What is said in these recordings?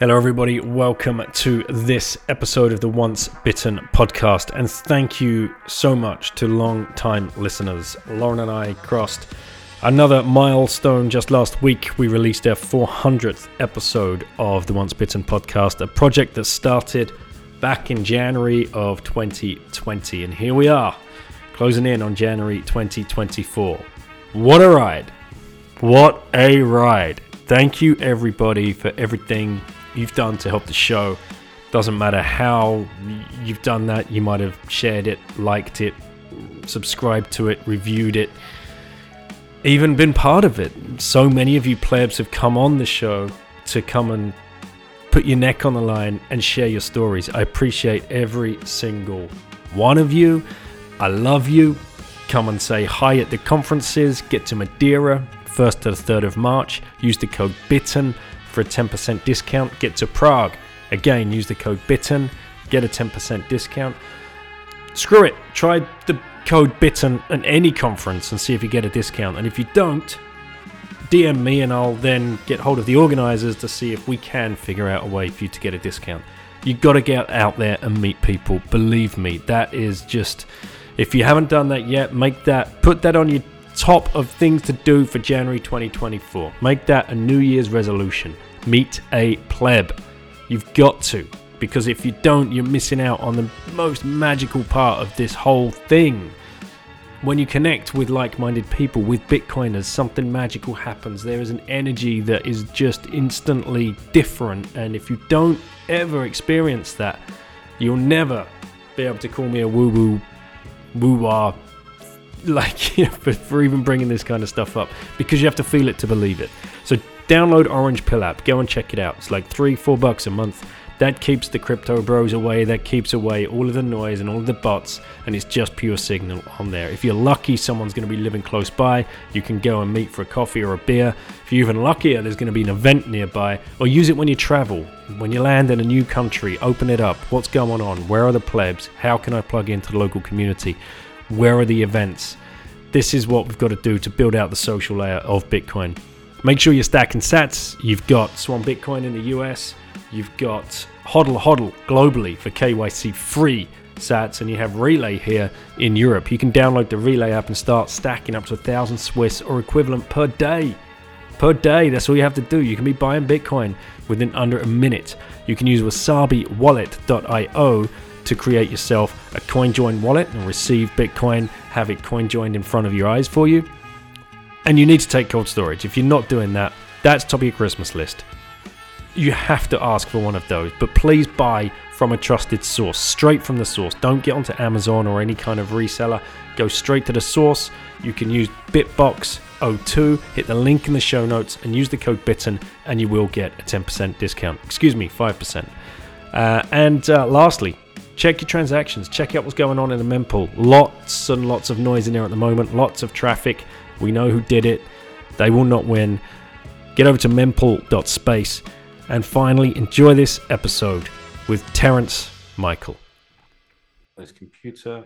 Hello, everybody. Welcome to this episode of the Once Bitten podcast. And thank you so much to long time listeners. Lauren and I crossed another milestone just last week. We released our 400th episode of the Once Bitten podcast, a project that started back in January of 2020. And here we are, closing in on January 2024. What a ride! What a ride! Thank you, everybody, for everything you've done to help the show. Doesn't matter how you've done that, you might have shared it, liked it, subscribed to it, reviewed it, even been part of it. So many of you plebs have come on the show to come and put your neck on the line and share your stories. I appreciate every single one of you. I love you. Come and say hi at the conferences. Get to Madeira, 1st to the 3rd of March. Use the code BITTEN for a 10% discount. Get to Prague. Again, use the code BITTEN. Get a 10% discount. Screw it. Try the code BITTEN at any conference and see if you get a discount. And if you don't, DM me and I'll then get hold of the organizers to see if we can figure out a way for you to get a discount. You've got to get out there and meet people. Believe me, that is just. If you haven't done that yet, make that put that on your top of things to do for January 2024. Make that a New Year's resolution. Meet a pleb. You've got to, because if you don't, you're missing out on the most magical part of this whole thing. When you connect with like minded people, with Bitcoiners, something magical happens. There is an energy that is just instantly different. And if you don't ever experience that, you'll never be able to call me a woo woo, woo wah like you know, for, for even bringing this kind of stuff up because you have to feel it to believe it. So download Orange Pill app, go and check it out. It's like three, four bucks a month. That keeps the crypto bros away. That keeps away all of the noise and all of the bots, and it's just pure signal on there. If you're lucky, someone's going to be living close by. You can go and meet for a coffee or a beer. If you're even luckier, there's going to be an event nearby, or use it when you travel. When you land in a new country, open it up. What's going on? Where are the plebs? How can I plug into the local community? Where are the events? This is what we've got to do to build out the social layer of Bitcoin. Make sure you're stacking sats. You've got Swan Bitcoin in the US. You've got Hodl Hodl globally for KYC free sats, and you have Relai here in Europe. You can download the Relai app and start stacking up to a thousand Swiss or equivalent per day. Per day, that's all you have to do. You can be buying Bitcoin within under a minute. You can use wasabiwallet.io to create yourself a CoinJoin wallet and receive Bitcoin, have it CoinJoined in front of your eyes for you. And you need to take cold storage. If you're not doing that, that's top of your Christmas list. You have to ask for one of those, but please buy from a trusted source, straight from the source. Don't get onto Amazon or any kind of reseller. Go straight to the source. You can use Bitbox02, hit the link in the show notes, and use the code BITTEN, and you will get a 10% discount. Excuse me, 5%. Uh, and uh, lastly, check your transactions, check out what's going on in the mempool. Lots and lots of noise in there at the moment, lots of traffic. We know who did it. They will not win. Get over to mempool.space and finally enjoy this episode with Terence Michael. His computer.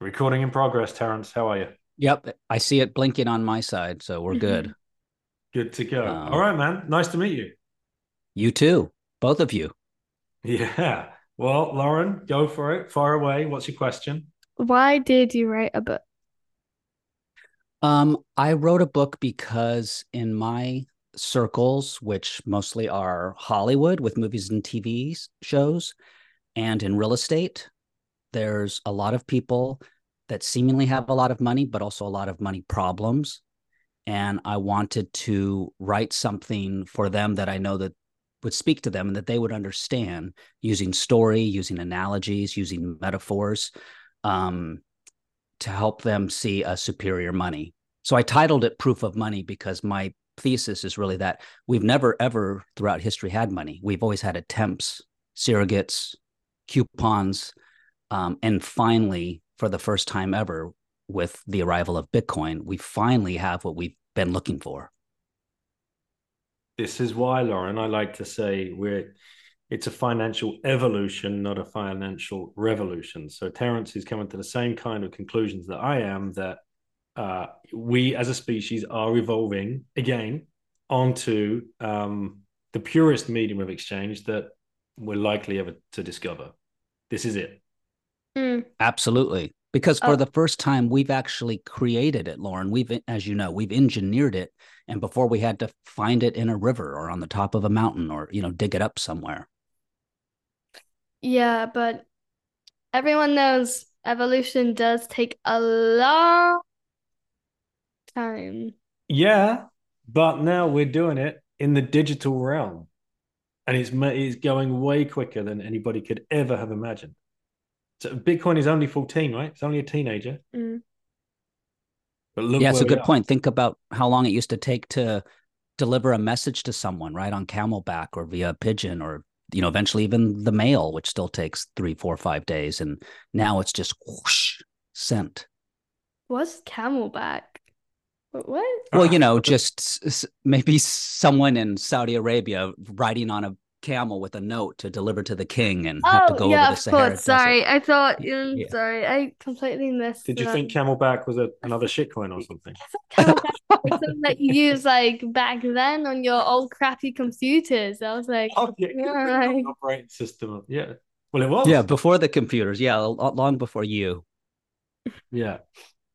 Recording in progress, Terence. How are you? Yep, I see it blinking on my side, so we're good. Good to go. Um, All right, man. Nice to meet you. You too, both of you. Yeah. Well, Lauren, go for it. Far away. What's your question? Why did you write a book? Um, I wrote a book because in my circles, which mostly are Hollywood with movies and TV shows, and in real estate, there's a lot of people that seemingly have a lot of money, but also a lot of money problems. And I wanted to write something for them that I know that would speak to them and that they would understand using story, using analogies, using metaphors um, to help them see a superior money. So I titled it Proof of Money because my thesis is really that we've never ever throughout history had money. We've always had attempts, surrogates, coupons, um, and finally, for the first time ever, with the arrival of Bitcoin, we finally have what we've been looking for. This is why, Lauren, I like to say we're it's a financial evolution, not a financial revolution. So Terence is coming to the same kind of conclusions that I am that uh, we as a species are evolving again onto um, the purest medium of exchange that we're likely ever to discover. This is it. Mm. Absolutely. Because for Oh. the first time, we've actually created it, Lauren. We've, as you know, we've engineered it. And before we had to find it in a river or on the top of a mountain or, you know, dig it up somewhere. Yeah, but everyone knows evolution does take a long time. Yeah, but now we're doing it in the digital realm, and it's it's going way quicker than anybody could ever have imagined. So Bitcoin is only 14, right? It's only a teenager. Mm. But look yeah, it's a good are. point. Think about how long it used to take to deliver a message to someone, right? On camelback or via pigeon or, you know, eventually even the mail, which still takes three, four, five days. And now it's just whoosh, sent. What's camelback? What? what? Well, you know, just s- s- maybe someone in Saudi Arabia riding on a camel with a note to deliver to the king and have to Oh, go yeah, over the Sahara course. Desert. Sorry, I thought. Yeah. mm, Yeah. Sorry, I completely missed. Did you that. think Camelback was a, another shitcoin or something? Camelback was something that you used like back then on your old crappy computers? I was like, Oh, yeah, Yeah, right. operating system. Yeah. Well, it was. Yeah, before the computers. Yeah, long before you. Yeah.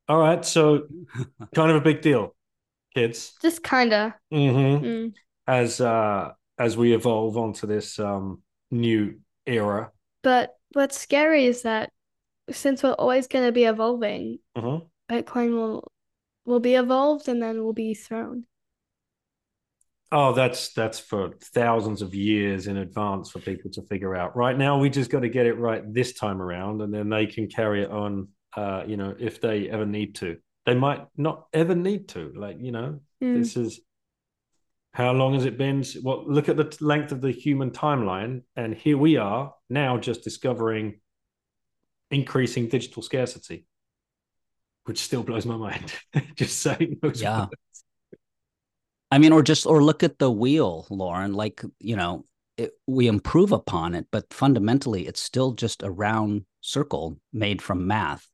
All right. So, kind of a big deal, kids. just kinda. Mm-hmm. Mm. As uh, as we evolve onto this um new era. But what's scary is that since we're always going to be evolving, Mhm. Bitcoin will will be evolved and then will be thrown. Oh, that's that's for thousands of years in advance for people to figure out. Right now, we just got to get it right this time around, and then they can carry it on. Uh, you know, if they ever need to, they might not ever need to. Like, you know, Mm. this is how long has it been? Well, look at the length of the human timeline, and here we are now, just discovering increasing digital scarcity, which still blows my mind. just saying those Yeah. words. I mean, or just or look at the wheel, Lauren. Like you know, it, we improve upon it, but fundamentally, it's still just a round circle made from math.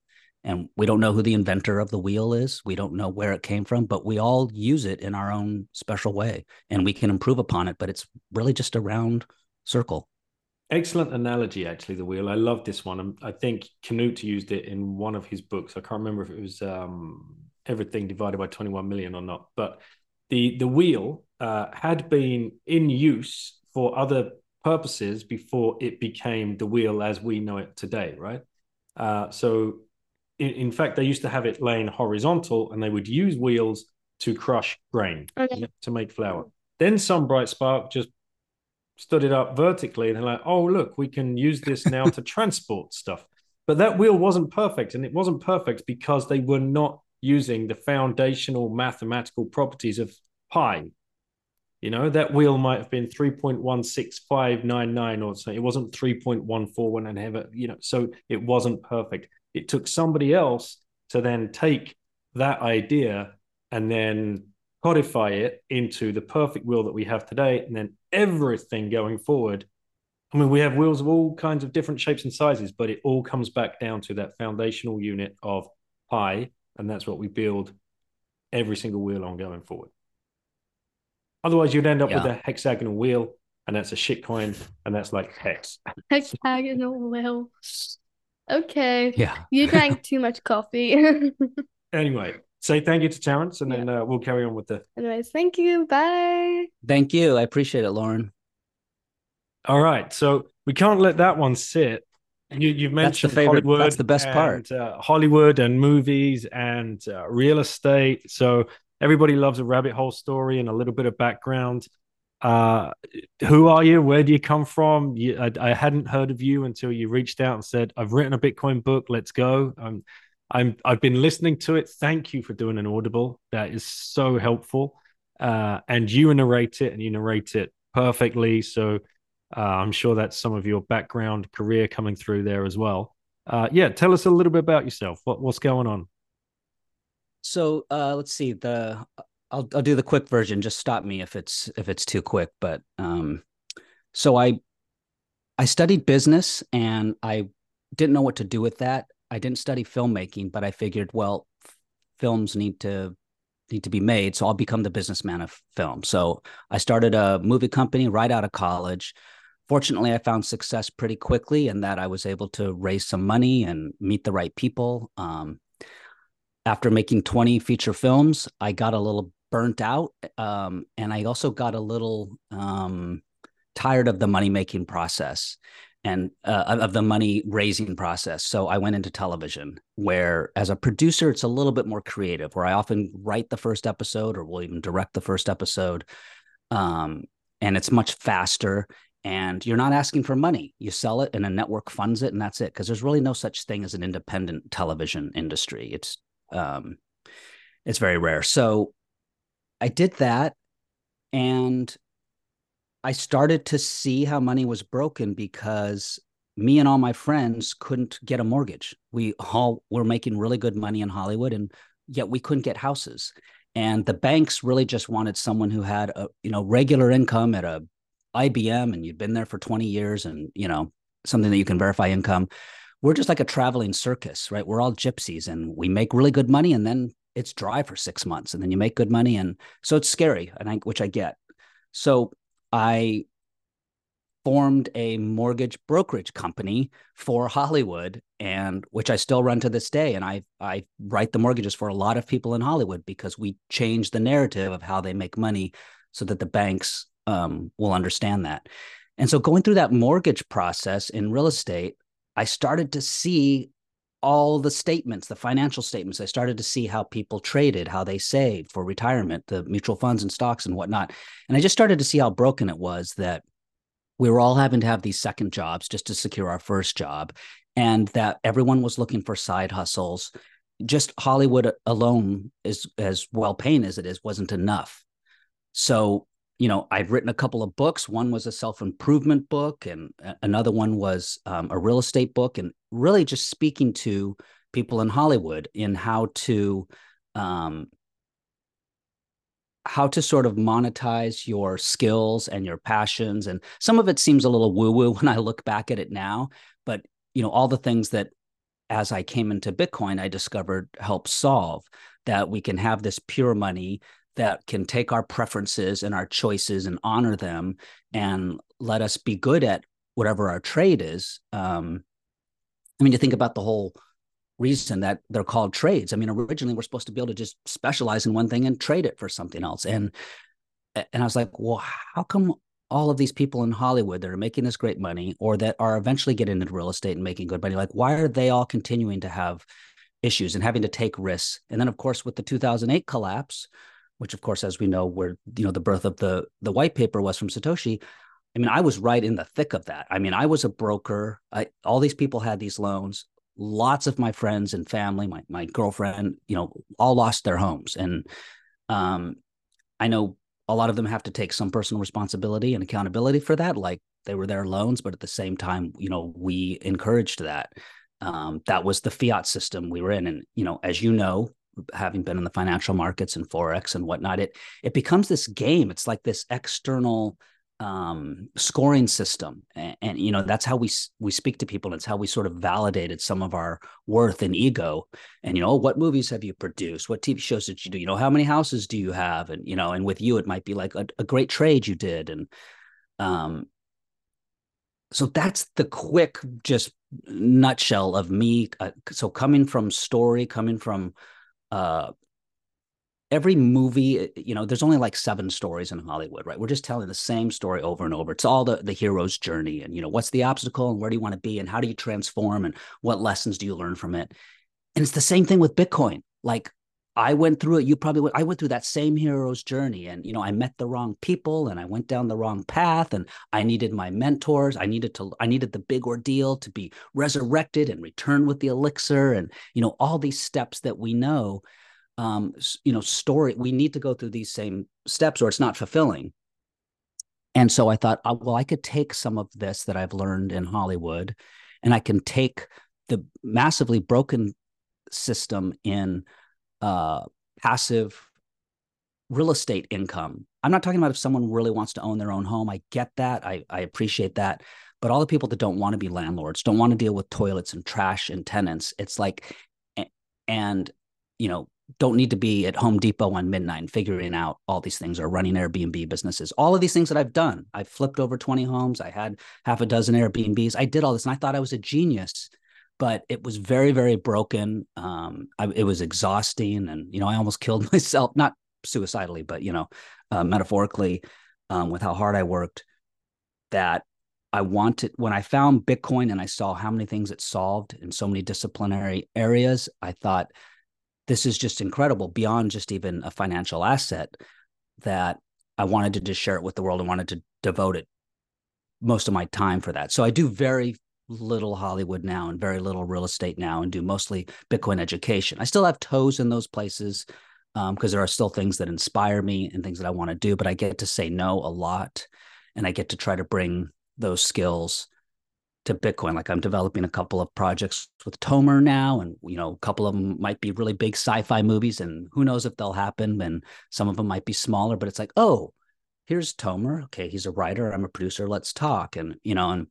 And we don't know who the inventor of the wheel is. We don't know where it came from, but we all use it in our own special way, and we can improve upon it. But it's really just a round circle. Excellent analogy, actually, the wheel. I love this one. I think Knut used it in one of his books. I can't remember if it was um, Everything Divided by 21 Million or not. But the, the wheel uh, had been in use for other purposes before it became the wheel as we know it today, right? Uh, so, in, in fact, they used to have it laying horizontal and they would use wheels to crush grain Okay. to make flour. Then some bright spark just stood it up vertically and they're like, oh, look, we can use this now to transport stuff. But that wheel wasn't perfect. And it wasn't perfect because they were not using the foundational mathematical properties of pi. You know, that wheel might have been 3.16599 or something. It wasn't 3.141 and have it, you know, so it wasn't perfect. It took somebody else to then take that idea and then codify it into the perfect wheel that we have today. And then everything going forward. I mean, we have wheels of all kinds of different shapes and sizes, but it all comes back down to that foundational unit of pi. And that's what we build every single wheel on going forward. Otherwise, you'd end up with a hexagonal wheel, and that's a shit coin, and that's like hex. Hexagonal wheel. Okay. Yeah. You drank too much coffee. Anyway, say thank you to Terence, and then uh, we'll carry on with the. Anyways, thank you. Bye. Thank you. I appreciate it, Lauren. All right, so we can't let that one sit. You, you've That's the mentioned favorite- Hollywood. that's the best part. Uh, Hollywood and movies and uh, real estate. So everybody loves a rabbit hole story and a little bit of background. Uh, who are you? Where do you come from? You, I, I hadn't heard of you until you reached out and said, "I've written a Bitcoin book. Let's go." Um, I'm I've been listening to it. Thank you for doing an audible. That is so helpful. uh, and you narrate it, and you narrate it perfectly. So uh, I'm sure that's some of your background career coming through there as well. Uh, yeah, tell us a little bit about yourself. What, what's going on? So uh, let's see. The I'll I'll do the quick version. Just stop me if it's if it's too quick. But um, so I I studied business and I didn't know what to do with that. I didn't study filmmaking, but I figured, well, f- films need to need to be made, so I'll become the businessman of film. So I started a movie company right out of college. Fortunately, I found success pretty quickly in that I was able to raise some money and meet the right people. Um, after making 20 feature films, I got a little burnt out. Um, and I also got a little um, tired of the money making process and uh, of the money raising process. So I went into television, where as a producer, it's a little bit more creative, where I often write the first episode or will even direct the first episode. Um, and it's much faster. And you're not asking for money. You sell it and a network funds it, and that's it. Because there's really no such thing as an independent television industry. It's um, it's very rare. So I did that, and I started to see how money was broken because me and all my friends couldn't get a mortgage. We all were making really good money in Hollywood and yet we couldn't get houses. And the banks really just wanted someone who had a, you know, regular income at a IBM and you'd been there for 20 years and, you know, something that you can verify income. We're just like a traveling circus, right? We're all gypsies and we make really good money and then it's dry for 6 months and then you make good money and so it's scary and I which I get. So I formed a mortgage brokerage company for Hollywood and which I still run to this day and I I write the mortgages for a lot of people in Hollywood because we change the narrative of how they make money so that the banks um, will understand that. And so going through that mortgage process in real estate, I started to see all the statements, the financial statements. I started to see how people traded, how they saved for retirement, the mutual funds and stocks and whatnot. And I just started to see how broken it was that we were all having to have these second jobs just to secure our first job, and that everyone was looking for side hustles. Just Hollywood alone, is as well paying as it is, wasn't enough. So you know, I'd written a couple of books. One was a self improvement book, and another one was um, a real estate book, and really just speaking to people in Hollywood in how to um, how to sort of monetize your skills and your passions. And some of it seems a little woo woo when I look back at it now, but you know, all the things that as I came into Bitcoin, I discovered help solve that we can have this pure money that can take our preferences and our choices and honor them and let us be good at whatever our trade is. Um, I mean, you think about the whole reason that they're called trades. I mean, originally we're supposed to be able to just specialize in one thing and trade it for something else. And and I was like, well, how come all of these people in Hollywood that are making this great money or that are eventually getting into real estate and making good money, like why are they all continuing to have issues and having to take risks? And then of course with the 2008 collapse, which of course, as we know, where you know the birth of the the white paper was from Satoshi. I mean, I was right in the thick of that. I mean, I was a broker. I, all these people had these loans. Lots of my friends and family, my my girlfriend, you know, all lost their homes, and um, I know a lot of them have to take some personal responsibility and accountability for that. Like they were their loans, but at the same time, you know, we encouraged that. Um, that was the fiat system we were in, and you know, as you know, having been in the financial markets and forex and whatnot it it becomes this game. It's like this external um, scoring system. And, and, you know that's how we we speak to people and it's how we sort of validated some of our worth and ego. And you know what movies have you produced? What tv shows did you do? You know how many houses do you have? And you know and with you it might be like a, a great trade you did. And um so that's the quick just nutshell of me uh, so coming from story coming from uh, every movie, uh, you know, there's only like seven stories in Hollywood, right? We're just telling the same story over and over. It's all the the hero's journey, and you know, what's the obstacle, and where do you want to be, and how do you transform, and what lessons do you learn from it? And it's the same thing with Bitcoin. Like I went through it. You probably went, I went through that same hero's journey, and you know, I met the wrong people, and I went down the wrong path, and I needed my mentors. I needed to, I needed the big ordeal to be resurrected and return with the elixir, and you know, all these steps that we know. um, you know, story. We need to go through these same steps, or it's not fulfilling. And so I thought, oh, well, I could take some of this that I've learned in Hollywood, and I can take the massively broken system in uh, passive real estate income. I'm not talking about if someone really wants to own their own home. I get that. I, I appreciate that. But all the people that don't want to be landlords, don't want to deal with toilets and trash and tenants, it's like, and, you know, don't need to be at Home Depot on midnight figuring out all these things or running Airbnb businesses. All of these things that I've done. I've flipped over 20 homes. I had half a dozen Airbnbs. I did all this and I thought I was a genius, but it was very, very broken. Um, I, it was exhausting. And, you know, I almost killed myself, not suicidally, but, you know, uh, metaphorically um, with how hard I worked that I wanted when I found Bitcoin and I saw how many things it solved in so many disciplinary areas, I thought this is just incredible beyond just even a financial asset that I wanted to just share it with the world and wanted to devote it most of my time for that. So I do very little Hollywood now and very little real estate now and do mostly Bitcoin education. I still have toes in those places because um, there are still things that inspire me and things that I want to do, but I get to say no a lot and I get to try to bring those skills to Bitcoin. Like I'm developing a couple of projects with Tomer now, and you know, a couple of them might be really big sci-fi movies, and who knows if they'll happen. And some of them might be smaller, but it's like, oh, here's Tomer. Okay, he's a writer. I'm a producer. Let's talk. And you know, and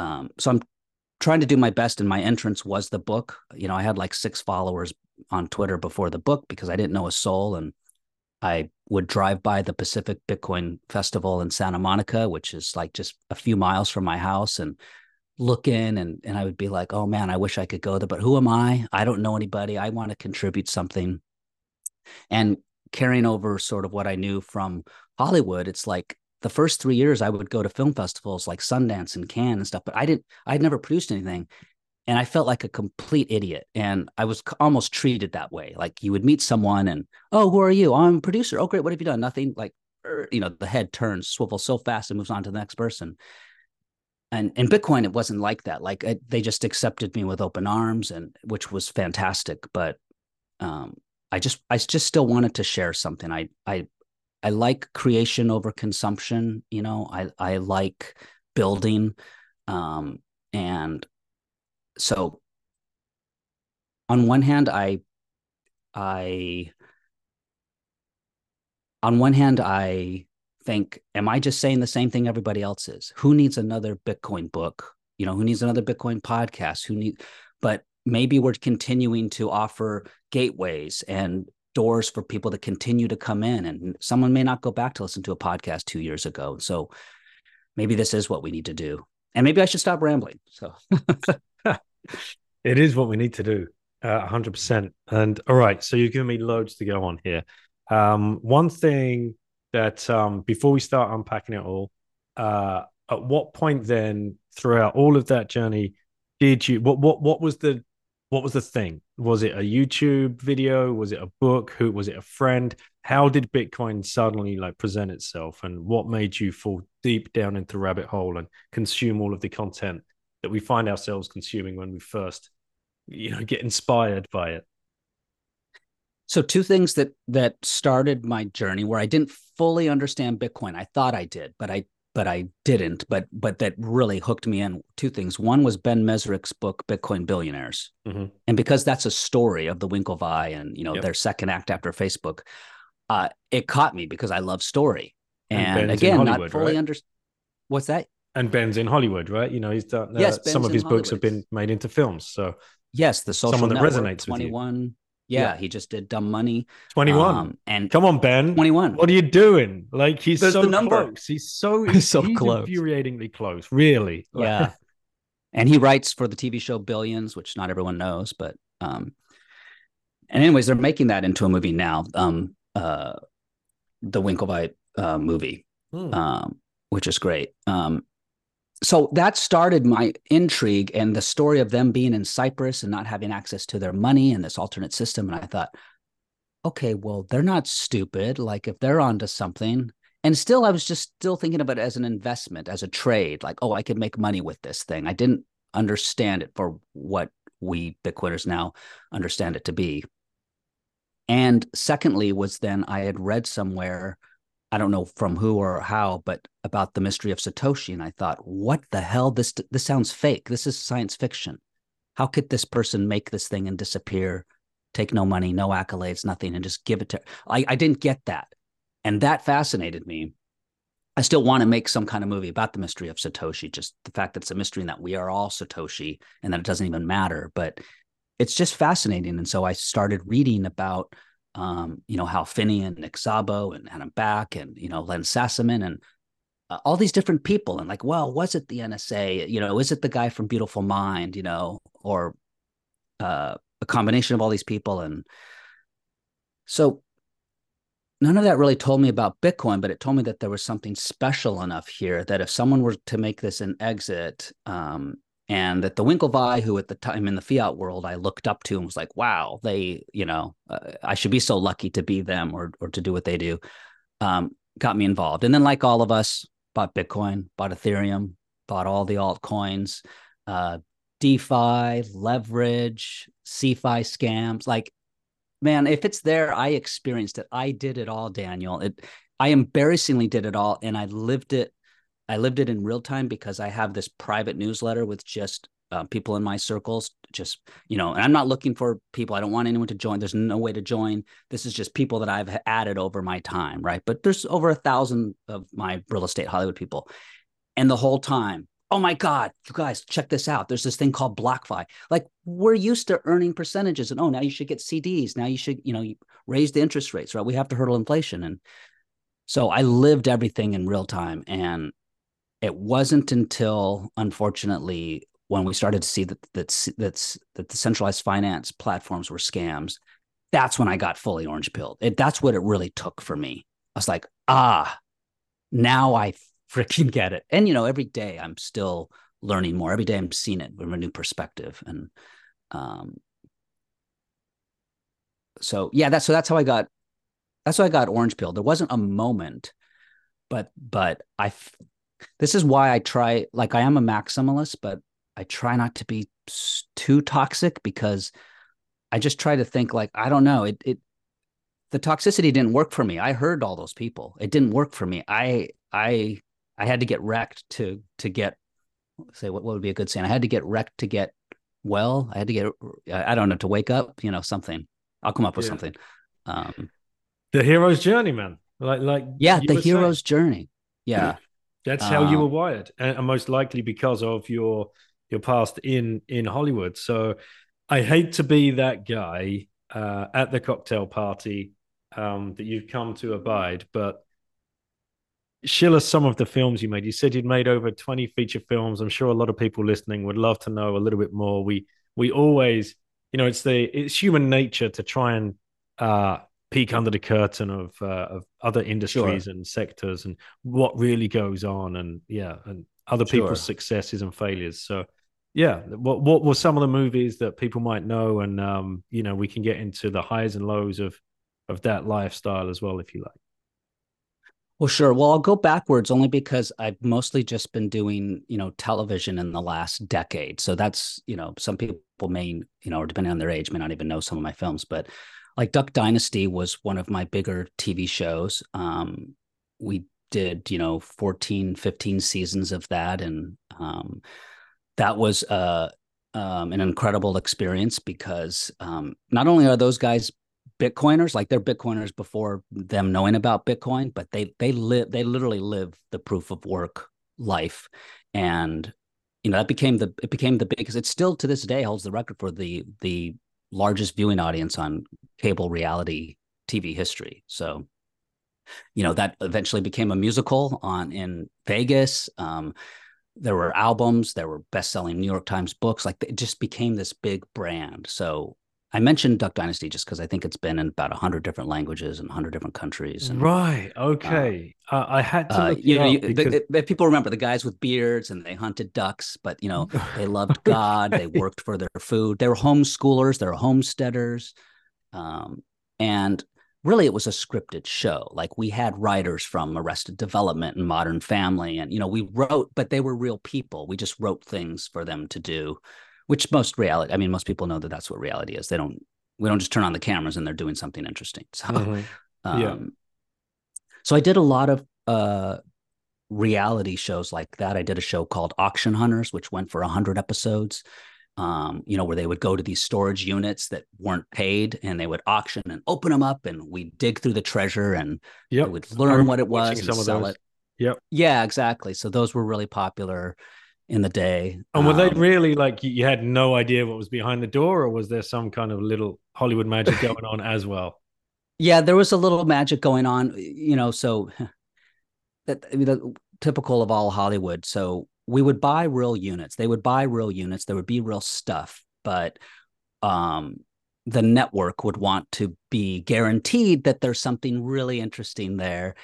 um, so I'm trying to do my best. And my entrance was the book. You know, I had like six followers on Twitter before the book because I didn't know a soul, and I would drive by the Pacific Bitcoin Festival in Santa Monica, which is like just a few miles from my house, and look in and and I would be like, oh man, I wish I could go there, but who am I? I don't know anybody. I want to contribute something. And carrying over sort of what I knew from Hollywood, it's like the first three years I would go to film festivals like Sundance and Cannes and stuff, but I didn't, I'd never produced anything and I felt like a complete idiot. And I was almost treated that way. Like you would meet someone and, oh, who are you? I'm a producer. Oh, great. What have you done? Nothing. Like, er, you know, the head turns, swivels so fast and moves on to the next person. And in Bitcoin, it wasn't like that. Like they just accepted me with open arms, and which was fantastic. But um, I just, I just still wanted to share something. I, I, I like creation over consumption. You know, I, I like building, um, and so on one hand i i on one hand i think am i just saying the same thing everybody else is who needs another bitcoin book you know who needs another bitcoin podcast who need but maybe we're continuing to offer gateways and doors for people to continue to come in and someone may not go back to listen to a podcast 2 years ago so maybe this is what we need to do and maybe i should stop rambling so it is what we need to do, uh, 100%. And all right, so you're giving me loads to go on here. Um, one thing that um, before we start unpacking it all, uh, at what point then throughout all of that journey did you what what what was the what was the thing? Was it a YouTube video? Was it a book? Who was it a friend? How did Bitcoin suddenly like present itself and what made you fall deep down into rabbit hole and consume all of the content that we find ourselves consuming when we first you know get inspired by it so two things that that started my journey where i didn't fully understand bitcoin i thought i did but i but i didn't but but that really hooked me in two things one was ben mezrich's book bitcoin billionaires mm-hmm. and because that's a story of the winklevi and you know yep. their second act after facebook uh it caught me because i love story and, and again not fully right? understand what's that and Ben's in Hollywood, right? You know, he's done. Uh, yes, some of his books have been made into films. So yes, the social someone that network, resonates 21, Yeah, yeah, he just did Dumb Money. 21. Um, and come on, Ben. 21. What are you doing? Like he's There's so close. He's so he's, so he's close. Infuriatingly close, really. Yeah. and he writes for the TV show Billions, which not everyone knows, but um and anyways, they're making that into a movie now. Um uh the Winklevi uh movie. Hmm. Um which is great. Um so that started my intrigue and the story of them being in Cyprus and not having access to their money and this alternate system. And I thought, okay, well, they're not stupid. Like if they're onto something, and still I was just still thinking about it as an investment, as a trade, like, oh, I could make money with this thing. I didn't understand it for what we Bitcoiners now understand it to be. And secondly, was then I had read somewhere, I don't know from who or how, but about the mystery of Satoshi. And I thought, what the hell? This this sounds fake. This is science fiction. How could this person make this thing and disappear, take no money, no accolades, nothing, and just give it to I, I didn't get that. And that fascinated me. I still want to make some kind of movie about the mystery of Satoshi, just the fact that it's a mystery and that we are all Satoshi and that it doesn't even matter. But it's just fascinating. And so I started reading about, um, you know, Hal Finney and Nick Szabo and Adam Back and, you know, Len Sassaman and uh, all these different people. And like, well, was it the NSA? You know, is it the guy from Beautiful Mind, you know, or uh, a combination of all these people? And so none of that really told me about Bitcoin, but it told me that there was something special enough here that if someone were to make this an exit, um, and that the Winklevi, who at the time in the fiat world I looked up to and was like, wow, they, you know, uh, I should be so lucky to be them or or to do what they do, um, got me involved. And then, like all of us, bought Bitcoin, bought Ethereum, bought all the altcoins, uh, DeFi, leverage, CeFi scams, like man, if it's there, I experienced it. I did it all, Daniel. It I embarrassingly did it all and I lived it I lived it in real time because I have this private newsletter with just uh, people in my circles just you know and i'm not looking for people. I don't want anyone to join. There's no way to join. This is just people that i've added over my time right? But there's over a thousand of my real estate hollywood people. And the whole time oh my god you guys check this out. There's this thing called blockfi. Like we're used to earning percentages and oh now you should get cds now you should you know raise the interest rates right? We have to hurdle inflation. And so i lived everything in real time and it wasn't until unfortunately when we started to see that that's that's that the centralized finance platforms were scams that's when i got fully orange pilled it, that's what it really took for me i was like ah now i freaking get it. And you know, every day I'm still learning more. Every day I'm seeing it from a new perspective. And um so yeah, that's so that's how I got that's how I got orange pill. There wasn't a moment, but but I this is why I try like I am a maximalist, but I try not to be too toxic because I just try to think like I don't know, it it the toxicity didn't work for me. I heard all those people. It didn't work for me. I I I had to get wrecked to to get say what, what would be a good saying? I had to get wrecked to get well. I had to get I don't know to wake up. You know something. I'll come up with yeah. something. Um, the hero's journey, man. Like like yeah, the hero's saying. journey. Yeah, that's how um, you were wired, and, most likely because of your your past in in Hollywood. So I hate to be that guy uh, at the cocktail party um, that you've come to abide, but us some of the films you made. You said you'd made over 20 feature films. I'm sure a lot of people listening would love to know a little bit more. We we always, you know, it's the it's human nature to try and uh peek under the curtain of uh, of other industries sure. and sectors and what really goes on and yeah, and other sure. people's successes and failures. So yeah, what what were some of the movies that people might know and um, you know, we can get into the highs and lows of of that lifestyle as well if you like. Well, sure. Well, I'll go backwards only because I've mostly just been doing, you know, television in the last decade. So that's, you know, some people may, you know, or depending on their age, may not even know some of my films. But like Duck Dynasty was one of my bigger TV shows. Um, we did, you know, 14, 15 seasons of that. And um, that was uh, um, an incredible experience because um, not only are those guys Bitcoiners, like they're Bitcoiners before them knowing about Bitcoin, but they they live they literally live the proof of work life, and you know that became the it became the because it still to this day holds the record for the the largest viewing audience on cable reality TV history. So, you know that eventually became a musical on in Vegas. Um, there were albums, there were best-selling New York Times books. Like it just became this big brand. So I mentioned Duck Dynasty just because I think it's been in about hundred different languages and hundred different countries. And, right. Okay. Uh, uh, I had to. Uh, you know, because... the, people remember the guys with beards and they hunted ducks, but you know they loved God. they worked for their food. They were homeschoolers. They were homesteaders, um, and really it was a scripted show. Like we had writers from Arrested Development and Modern Family, and you know we wrote, but they were real people. We just wrote things for them to do which most reality, I mean, most people know that that's what reality is. They don't we don't just turn on the cameras and they're doing something interesting. So, Mhm. Yeah. um, so I did a lot of uh, reality shows like that. I did a show called Auction Hunters, which went for hundred episodes. Um, you know, where they would go to these storage units that weren't paid, and they would auction and open them up, and we dig through the treasure, and Yep. we would learn what it was and sell those. it. Yep. Yeah, exactly. So those were really popular in the day. And were they Um, really like you, you had no idea what was behind the door, or was there some kind of little Hollywood magic going on as well? Yeah, there was a little magic going on, you know. So that I mean, the, typical of all Hollywood. So we would buy real units. They would buy real units. There would be real stuff, but um, the network would want to be guaranteed that there's something really interesting there.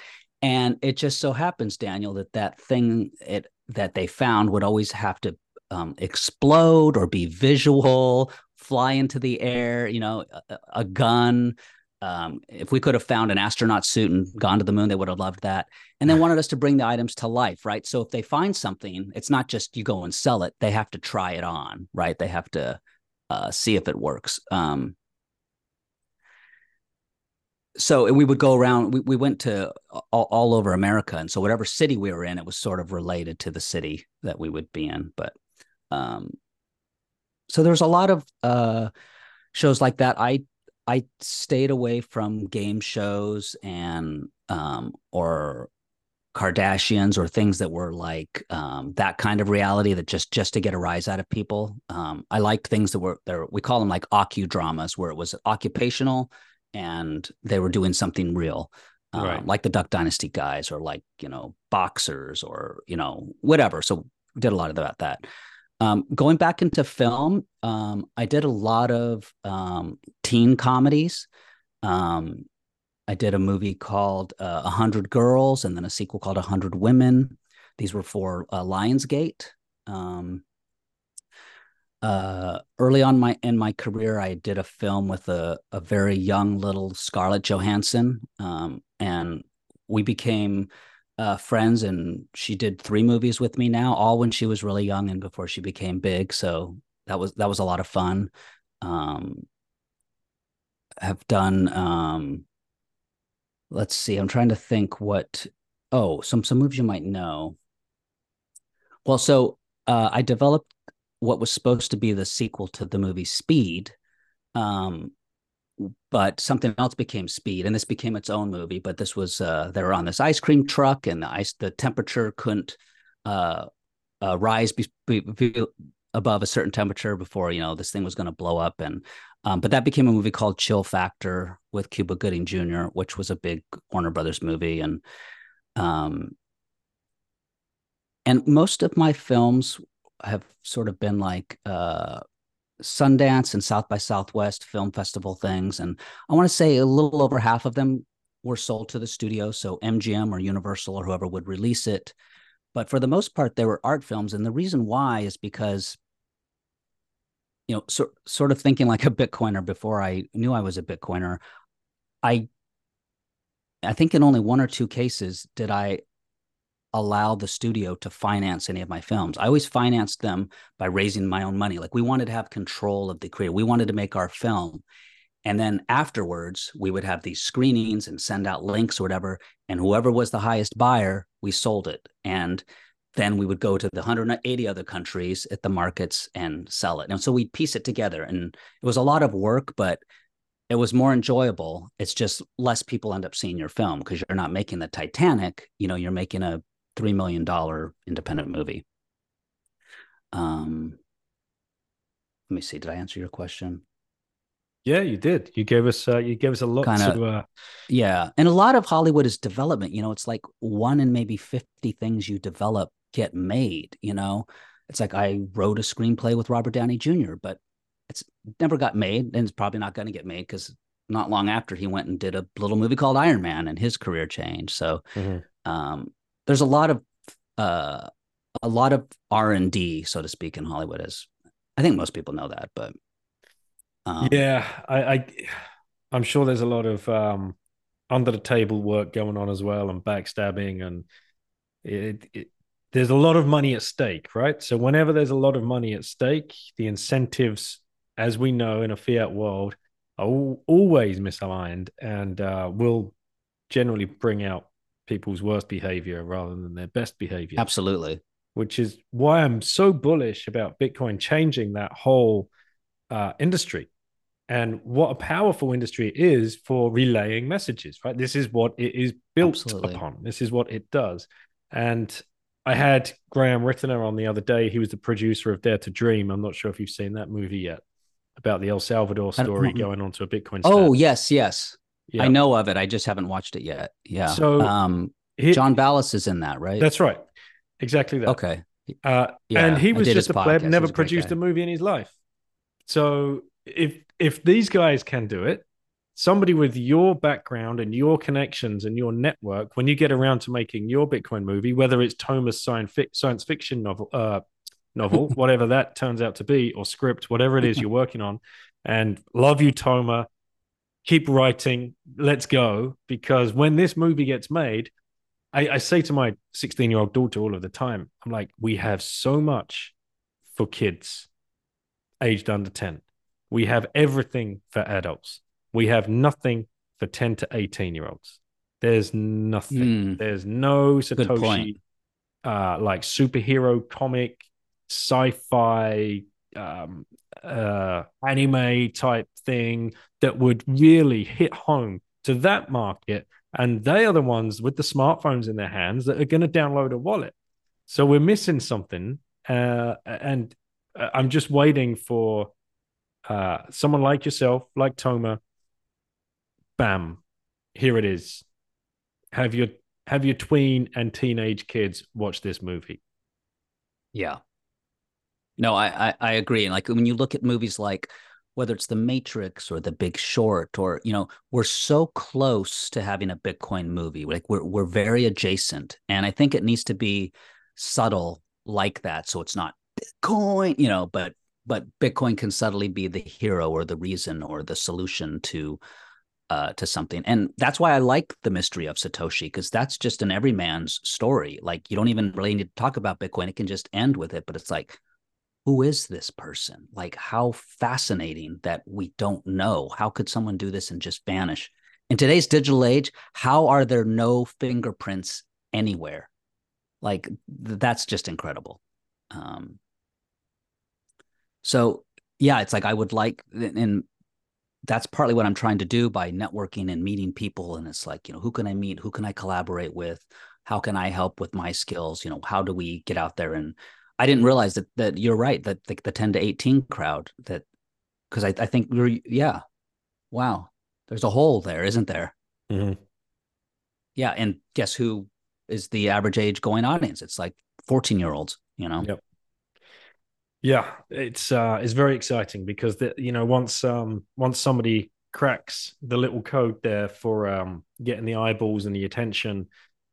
And it just so happens, Daniel, that that thing it that they found would always have to um, explode or be visual, fly into the air. You know, a, a gun. Um, if we could have found an astronaut suit and gone to the moon, they would have loved that. And they wanted us to bring the items to life, right? So if they find something, it's not just you go and sell it; they have to try it on, right? They have to uh, see if it works. Um, so we would go around. We, we went to all, all over America, and so whatever city we were in, it was sort of related to the city that we would be in. But um, so there's a lot of uh, shows like that. I I stayed away from game shows and um, or Kardashians or things that were like um, that kind of reality that just just to get a rise out of people. Um, I liked things that were there. We call them like occudramas, where it was occupational and they were doing something real, um, Right. like the Duck Dynasty guys, or like you know boxers, or you know whatever. So we did a lot of that. That um, going back into film, um, I did a lot of um, teen comedies. Um, I did a movie called uh, A Hundred Girls, and then a sequel called A Hundred Women. These were for uh, Lionsgate. Uh, early on my in my career, I did a film with a a very young little Scarlett Johansson, um, and we became uh, friends. And she did three movies with me now, all when she was really young and before she became big. So that was that was a lot of fun. Um, have done um, let's see i'm trying to think what oh some some movies you might know well so uh, i developed what was supposed to be the sequel to the movie speed um, but something else became speed and this became its own movie but this was uh, they were on this ice cream truck and the ice the temperature couldn't uh, uh, rise be, be, be above a certain temperature before you know this thing was going to blow up and um, but that became a movie called Chill Factor with Cuba Gooding Jr., which was a big Warner Brothers movie, and um, and most of my films have sort of been like uh, Sundance and South by Southwest film festival things, and I want to say a little over half of them were sold to the studio, so MGM or Universal or whoever would release it. But for the most part, they were art films, and the reason why is because you know, so, sort of thinking like a Bitcoiner before I knew I was a Bitcoiner, I I think in only one or two cases did I allow the studio to finance any of my films. I always financed them by raising my own money. Like we wanted to have control of the creator. We wanted to make our film. And then afterwards, we would have these screenings and send out links or whatever. And whoever was the highest buyer, we sold it. And then we would go to the 180 other countries at the markets and sell it. And so we'd piece it together. And it was a lot of work, but it was more enjoyable. It's just less people end up seeing your film because you're not making the Titanic, you know, you're making a $3 million independent movie. Um, let me see. Did I answer your question? Yeah, you did. You gave us uh, you gave us a lot Kinda- to uh, Yeah. And a lot of Hollywood is development. You know, it's like one in maybe 50 things you develop get made. You know, it's like I wrote a screenplay with Robert Downey Jr., but it's never got made and it's probably not going to get made because not long after he went and did a little movie called Iron Man and his career changed. So Mhm. um, there's a lot of, uh, a lot of R and D, so to speak, in Hollywood. As I think most people know that, but um, yeah, I, I I'm sure there's a lot of um, under the table work going on as well, and backstabbing, and it, it there's a lot of money at stake, right? So whenever there's a lot of money at stake, the incentives, as we know in a fiat world, are always misaligned and uh, will generally bring out people's worst behavior rather than their best behavior. Absolutely. Which is why I'm so bullish about Bitcoin changing that whole uh, industry and what a powerful industry it is for relaying messages, right? This is what it is built Absolutely. upon. This is what it does. And I had Graham Rittner on the other day. He was the producer of Dare to Dream. I'm not sure if you've seen that movie yet about the El Salvador story going on to a Bitcoin. Oh, yes, yes. Yeah. I know of it. I just haven't watched it yet. Yeah. So um, he, John Ballas is in that, right? That's right. Exactly that. Okay. Uh, yeah, and he was just a pleb, never produced a movie in his life. So if if these guys can do it, somebody with your background and your connections and your network, when you get around to making your Bitcoin movie, whether it's Toma's science, science fiction novel, uh, novel, whatever that turns out to be, or script, whatever it is you're working on, and love you, Toma. Keep writing. Let's go. Because when this movie gets made, I, I say to my 16 year old daughter all of the time, I'm like, we have so much for kids aged under 10 we have everything for adults. We have nothing for 10 to 18 year olds. There's nothing. Mm. There's no Satoshi uh, like superhero comic, sci-fi, um, uh, anime type thing that would really hit home to that market. And they are the ones with the smartphones in their hands that are going to download a wallet. So we're missing something. Uh, and uh, I'm just waiting for uh, someone like yourself, like Toma, bam, here it is. Have your have your tween and teenage kids watch this movie. Yeah. No, I, I, I agree. And like when you look at movies like whether it's The Matrix or The Big Short, or you know, we're so close to having a Bitcoin movie. Like we're we're very adjacent, and I think it needs to be subtle like that, so it's not Bitcoin, you know, but but Bitcoin can subtly be the hero or the reason or the solution to uh, to something. And that's why I like the mystery of Satoshi, because that's just an everyman's story. Like you don't even really need to talk about Bitcoin. It can just end with it. But it's like, who is this person? Like how fascinating that we don't know. How could someone do this and just vanish? In today's digital age, how are there no fingerprints anywhere? Like th- that's just incredible. Um, so yeah, it's like I would like, and that's partly what I'm trying to do by networking and meeting people. And it's like, you know, who can I meet? Who can I collaborate with? How can I help with my skills? You know, how do we get out there? And I didn't realize that that you're right that the, the 10 to 18 crowd that because I, I think we're yeah, wow, there's a hole there, isn't there? Mm-hmm. Yeah, and guess who is the average age going audience? It's like 14 year olds. You know. Yep. Yeah, it's uh, it's very exciting because the, you know once um once somebody cracks the little code there for um getting the eyeballs and the attention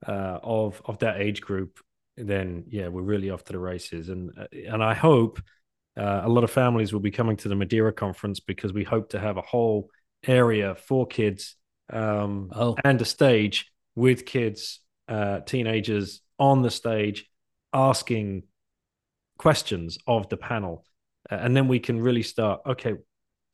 uh, of of that age group, then yeah, we're really off to the races. And uh, and I hope uh, a lot of families will be coming to the Madeira conference because we hope to have a whole area for kids um, oh. and a stage with kids, uh, teenagers on the stage asking questions of the panel, uh, and then we can really start. Okay,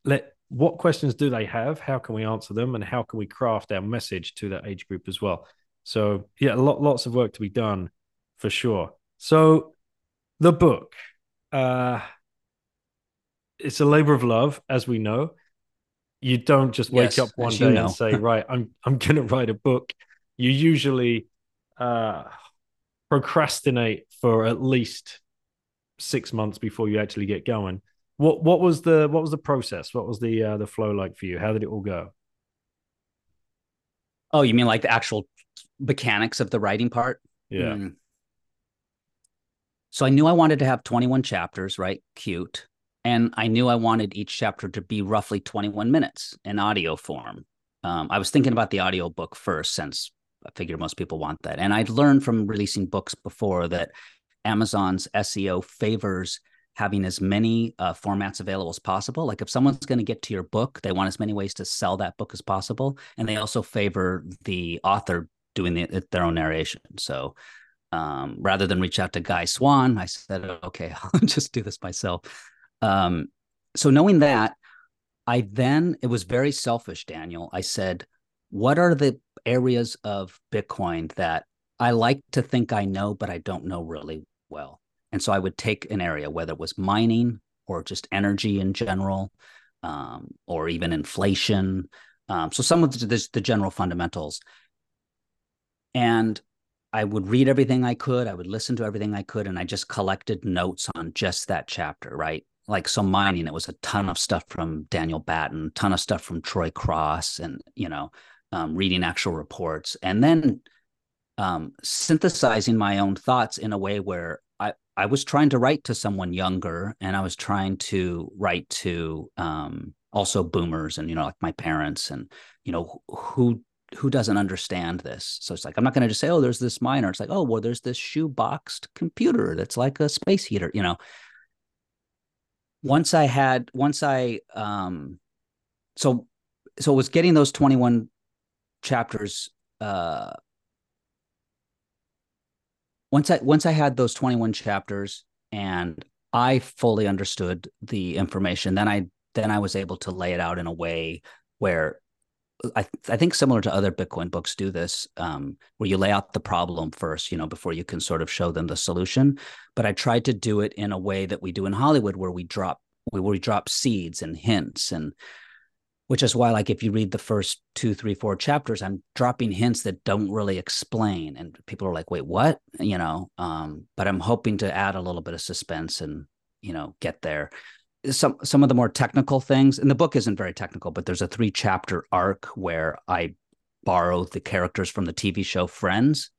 let what questions do they have? How can we answer them, and how can we craft our message to that age group as well? So yeah, lot, lots of work to be done for sure. So the book, uh, it's a labor of love, as we know. You don't just wake yes, up one day and say, "Right, I'm I'm going to write a book." You usually uh, procrastinate for at least six months before you actually get going. What what was the what was the process? What was the uh, the flow like for you? How did it all go? Oh, you mean like the actual mechanics of the writing part? Yeah. Mm. So I knew I wanted to have 21 chapters, right? Cute. And I knew I wanted each chapter to be roughly 21 minutes in audio form. Um, I was thinking about the audio book first, since I figure most people want that. And I'd learned from releasing books before that Amazon's SEO favors having as many uh, formats available as possible. Like if someone's going to get to your book, they want as many ways to sell that book as possible, and they also favor the author doing the, their own narration. So um, rather than reach out to Guy Swan, I said, okay, I'll just do this myself. Um, so knowing that, I then, it was very selfish, Daniel. I said, what are the areas of Bitcoin that I like to think I know, but I don't know really well? And so I would take an area, whether it was mining or just energy in general, um, or even inflation. Um, so some of the, the general fundamentals. And I would read everything I could, I would listen to everything I could, and I just collected notes on just that chapter, right? Like so mining, it was a ton of stuff from Daniel Batten, ton of stuff from Troy Cross, and you know, um, reading actual reports, and then um, synthesizing my own thoughts in a way where I I was trying to write to someone younger, and I was trying to write to um, also boomers, and you know, like my parents, and you know, who who doesn't understand this? So it's like I'm not going to just say, "Oh, there's this miner." It's like, "Oh, well, there's this shoe boxed computer that's like a space heater." You know. Once I had, once I, um, so, so it was getting those 21 chapters. Uh, once I once I had those 21 chapters and I fully understood the information, then I then I was able to lay it out in a way where I, I think similar to other Bitcoin books do this, um, where you lay out the problem first, you know, before you can sort of show them the solution. But I tried to do it in a way that we do in Hollywood, where we drop where we drop seeds and hints, and which is why, like, if you read the first two, three, four chapters, I'm dropping hints that don't really explain, and people are like, "Wait, what?" You know. Um, but I'm hoping to add a little bit of suspense and you know get there some some of the more technical things and the book isn't very technical but there's a three chapter arc where i borrow the characters from the tv show friends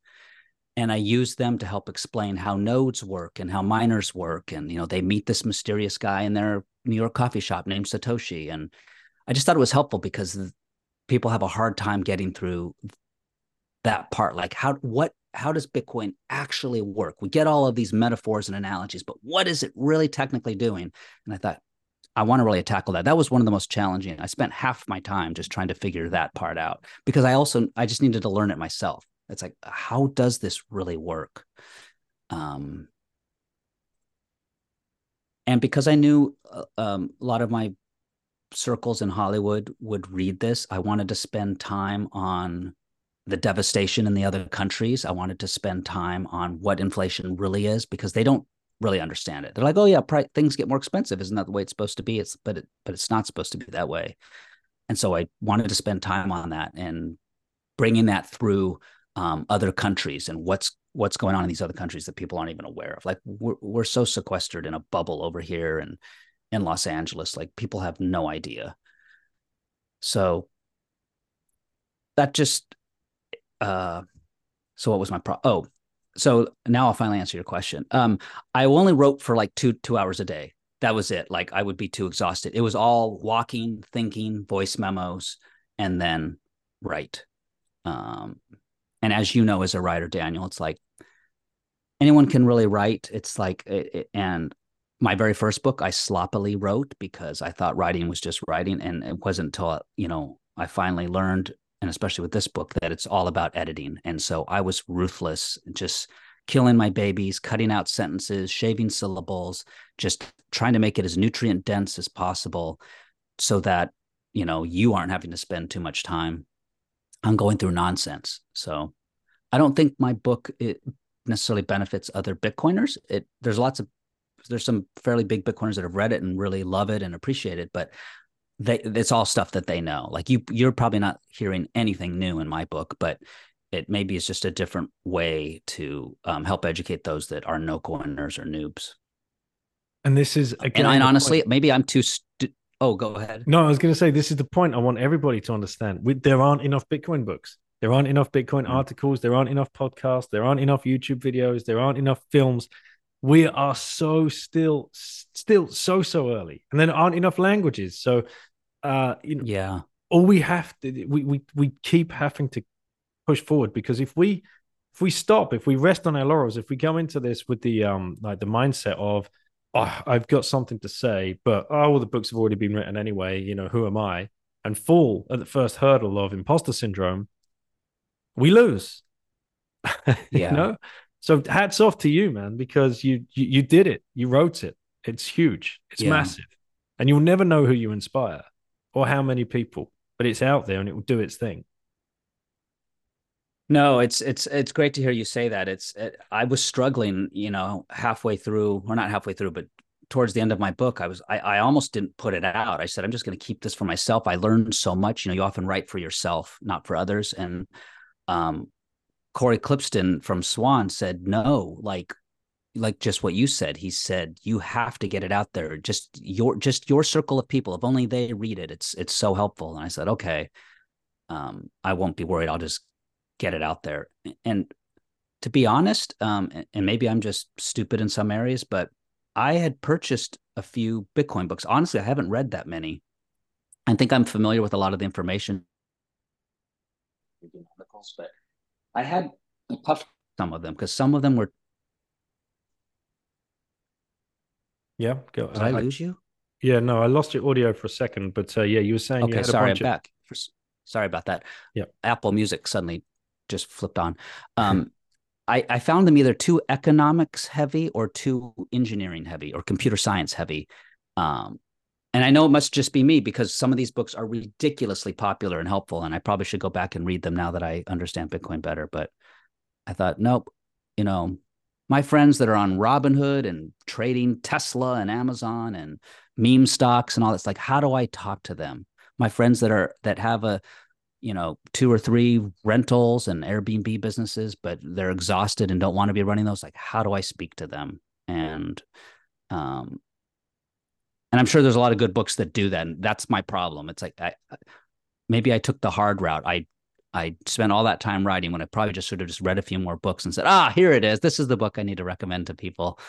and i use them to help explain how nodes work and how miners work and you know they meet this mysterious guy in their new york coffee shop named satoshi and i just thought it was helpful because people have a hard time getting through that part like how what how does Bitcoin actually work? We get all of these metaphors and analogies, but what is it really technically doing? And I thought, I want to really tackle that. That was one of the most challenging. I spent half my time just trying to figure that part out because I also I just needed to learn it myself. It's like, how does this really work? Um, and because I knew uh, um, a lot of my circles in Hollywood would read this, I wanted to spend time on the devastation in the other countries. I wanted to spend time on what inflation really is because they don't really understand it. They're like, "Oh yeah, things get more expensive. Isn't that the way it's supposed to be?" It's but it, but it's not supposed to be that way. And so I wanted to spend time on that and bringing that through um, other countries and what's what's going on in these other countries that people aren't even aware of. Like we're we're so sequestered in a bubble over here and in Los Angeles, like people have no idea. So that just uh, so what was my pro? Oh, so now I'll finally answer your question. Um, I only wrote for like two two hours a day. That was it. Like I would be too exhausted. It was all walking, thinking, voice memos, and then write. Um, and as you know, as a writer, Daniel, it's like anyone can really write. It's like, it, it, and my very first book, I sloppily wrote because I thought writing was just writing, and it wasn't until you know I finally learned and especially with this book that it's all about editing. And so i was ruthless just killing my babies cutting out sentences shaving syllables just trying to make it as nutrient dense as possible so that you know you aren't having to spend too much time on going through nonsense. So i don't think my book necessarily benefits other bitcoiners. It there's lots of there's some fairly big bitcoiners that have read it and really love it and appreciate it but they it's all stuff that they know. Like you you're probably not hearing anything new in my book, but it maybe is just a different way to um, help educate those that are no coiners or noobs. And this is again, and, and honestly, point. maybe I'm too. St- oh, go ahead. No, I was going to say this is the point I want everybody to understand. We, there aren't enough Bitcoin books. There aren't enough Bitcoin mm-hmm. articles. There aren't enough podcasts. There aren't enough YouTube videos. There aren't enough films. We are so still, still so so early, and there aren't enough languages. So uh, you know, yeah. All we have to, we we we keep having to push forward because if we if we stop, if we rest on our laurels, if we go into this with the um like the mindset of oh, I've got something to say, but oh, well, the books have already been written anyway. You know, who am I? And fall at the first hurdle of imposter syndrome, we lose. yeah. you know. So hats off to you, man, because you, you you did it. You wrote it. It's huge. It's yeah. massive, and you'll never know who you inspire or how many people, but it's out there and it will do its thing. No, it's it's it's great to hear you say that. It's it, I was struggling, you know, halfway through, or not halfway through, but towards the end of my book, I was I, I almost didn't put it out. I said I'm just going to keep this for myself. I learned so much. You know, you often write for yourself, not for others. And um, Cory Klippsten from Swan said no, like like just what you said. He said you have to get it out there. Just your just your circle of people. If only they read it, it's it's so helpful. And I said okay. Um, I won't be worried. I'll just get it out there. And to be honest, um, and maybe I'm just stupid in some areas, but I had purchased a few Bitcoin books. Honestly, I haven't read that many. I think I'm familiar with a lot of the information. But I had puffed some of them because some of them were. Yeah, go. Did I, I lose you? Yeah, no, I lost your audio for a second, but uh, yeah, you were saying. Okay, sorry, I'm of... back. For, sorry about that. Yeah, Apple Music suddenly just flipped on. Um, I, I found them either too economics heavy or too engineering heavy or computer science heavy. Um, and I know it must just be me because some of these books are ridiculously popular and helpful, and I probably should go back and read them now that I understand Bitcoin better. But I thought, nope, you know, my friends that are on Robinhood and trading Tesla and Amazon and meme stocks and all that's like, how do I talk to them? My friends that are that have a you know two or three rentals and airbnb businesses but they're exhausted and don't want to be running those like how do i speak to them? And um and i'm sure there's a lot of good books that do that and that's my problem. It's like i maybe i took the hard route. I i spent all that time writing when i probably just should have just read a few more books and said ah here it is this is the book i need to recommend to people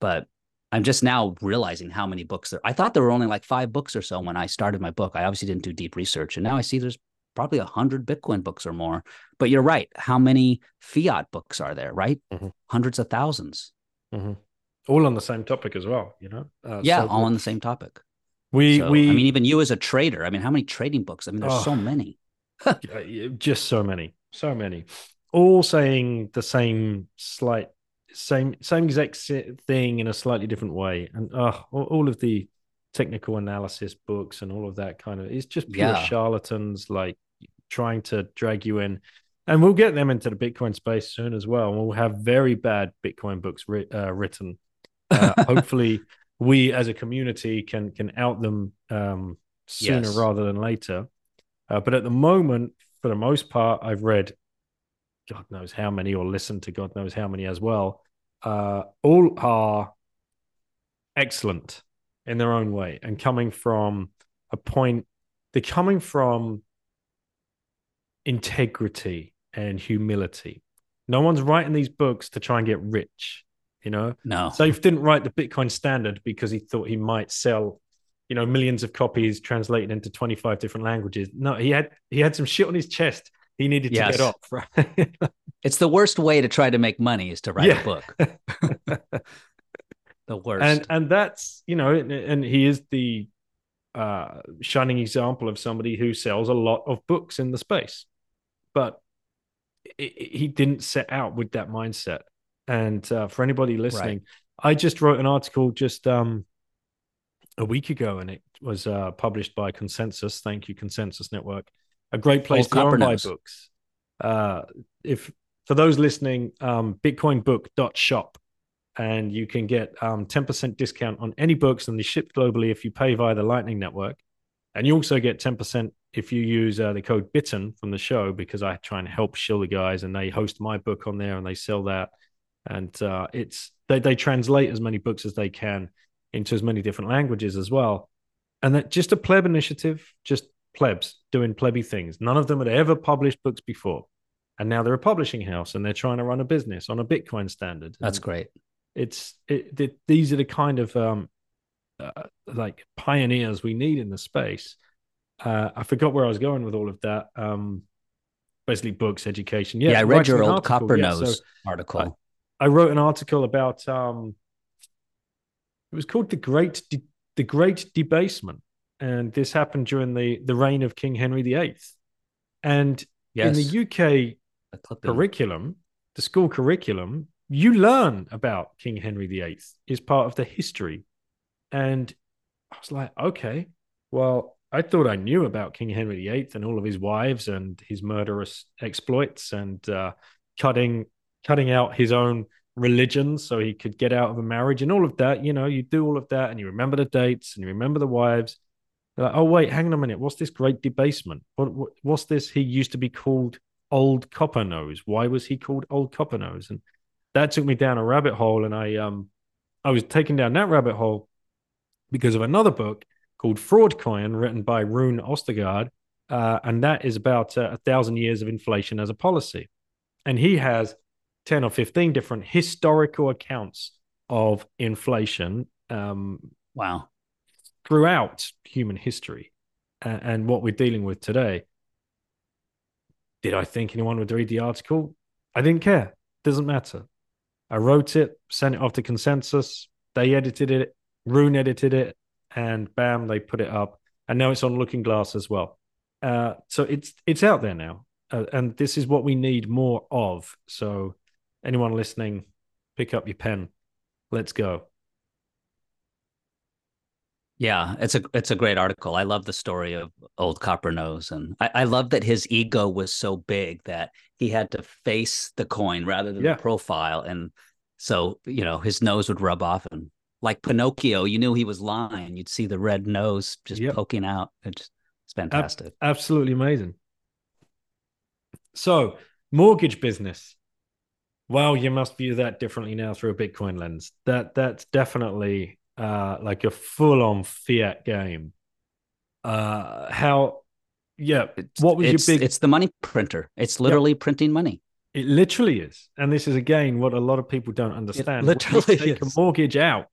but i'm just now realizing how many books there i thought there were only like five books or so when i started my book i obviously didn't do deep research and now i see there's probably a hundred Bitcoin books or more. But you're right. How many fiat books are there? Right, mm-hmm. hundreds of 1000s mm-hmm. All on the same topic as well. You know. Uh, yeah, so all on the same topic. We so, we. I mean, even you as a trader. I mean, how many trading books? I mean, there's oh, so many. just so many, so many, all saying the same slight, same same exact thing in a slightly different way, and uh, all of the technical analysis books and all of that kind of it's just pure yeah. charlatans like trying to drag you in. And we'll get them into the bitcoin space soon as well we'll have very bad bitcoin books ri- uh, written. Uh, hopefully we as a community can can out them um, sooner yes. rather than later uh, but at the moment for the most part i've read god knows how many or listened to god knows how many as well. Uh, all are excellent in their own way and coming from a point they're coming from integrity and humility. No one's writing these books to try and get rich you know? No. Saif didn't write the bitcoin standard because he thought he might sell you know millions of copies translated into 25 different languages no he had he had some shit on his chest he needed yes. to get off right it's the worst way to try to make money is to write yeah. a book the worst. And and that's you know, and, and he is the uh, shining example of somebody who sells a lot of books in the space, but it, it, he didn't set out with that mindset. And uh, for anybody listening, right. I just wrote an article just um, a week ago, and it was uh, published by Konsensus. Thank you, Konsensus Network. A great place Old to buy books. Uh, if for those listening, um, bitcoinbook.shop and you can get um, 10% discount on any books and they ship globally if you pay via the Lightning Network. And you also get 10% if you use uh, the code BITTEN from the show because I try and help shill the guys and they host my book on there and they sell that. And uh, it's they, they translate as many books as they can into as many different languages as well. And that just a pleb initiative, just plebs doing plebby things. None of them had ever published books before. And now they're a publishing house and they're trying to run a business on a Bitcoin standard. That's great it's it, it, these are the kind of um uh, like pioneers we need in the space. Uh, I forgot where I was going with all of that. Um, basically, books, education. Yeah, yeah I read your old. Copper yeah, Nose so article. I, I, wrote an article about. Um, it was called the Great De- the Great Debasement, and this happened during the the reign of King Henry VIII. And yes. in the UK curriculum, the school curriculum, you learn about King Henry VIII is part of the history. And I was like, okay, well, I thought I knew about King Henry VIII and all of his wives and his murderous exploits and uh, cutting cutting out his own religion so he could get out of a marriage and all of that. You know, you do all of that and you remember the dates and you remember the wives. Like, oh wait, hang on a minute. What's this great debasement? What, what what's this? He used to be called Old Copper Nose. Why was he called Old Copper Nose? And that took me down a rabbit hole, and I um I was taken down that rabbit hole because of another book called Fraud Coin, written by Rune Ostergaard, uh, and that is about uh, a thousand years of inflation as a policy. And he has 10 or 15 different historical accounts of inflation. Um, wow. Throughout human history and, and what we're dealing with today. Did I think anyone would read the article? I didn't care. Doesn't matter. I wrote it, sent it off to Konsensus. They edited it. Rune edited it, and bam, they put it up. And now it's on Looking Glass as well. Uh, so it's it's out there now, uh, and this is what we need more of. So anyone listening, pick up your pen. Let's go. Yeah, it's a it's a great article. I love the story of old Copper Nose, and I, I love that his ego was so big that he had to face the coin rather than Yeah. the profile, and so you know his nose would rub off, and like Pinocchio, you knew he was lying. You'd see the red nose just Yep. poking out. It's it's fantastic. Absolutely amazing. So, mortgage business. Well, you must view that differently now through a Bitcoin lens. That that's definitely uh, like a full-on fiat game. Uh, how? Yeah. It's, What was your big- It's the money printer. It's literally printing money. It literally is, and this is again what a lot of people don't understand. You literally take is. a mortgage out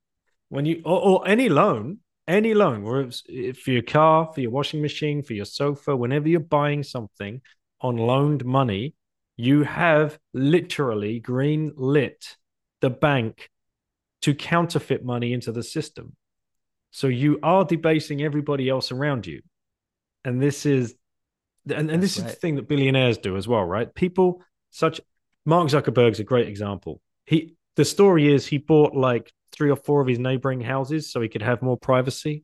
when you or, or any loan, any loan, where it's for your car, for your washing machine, for your sofa, whenever you're buying something on loaned money, you have literally green lit the bank to counterfeit money into the system. So you are debasing everybody else around you, and this is, and, and this That's is the thing that billionaires do as well, right? People such Mark Zuckerberg's a great example. He the story is he bought like three or four of his neighboring houses so he could have more privacy,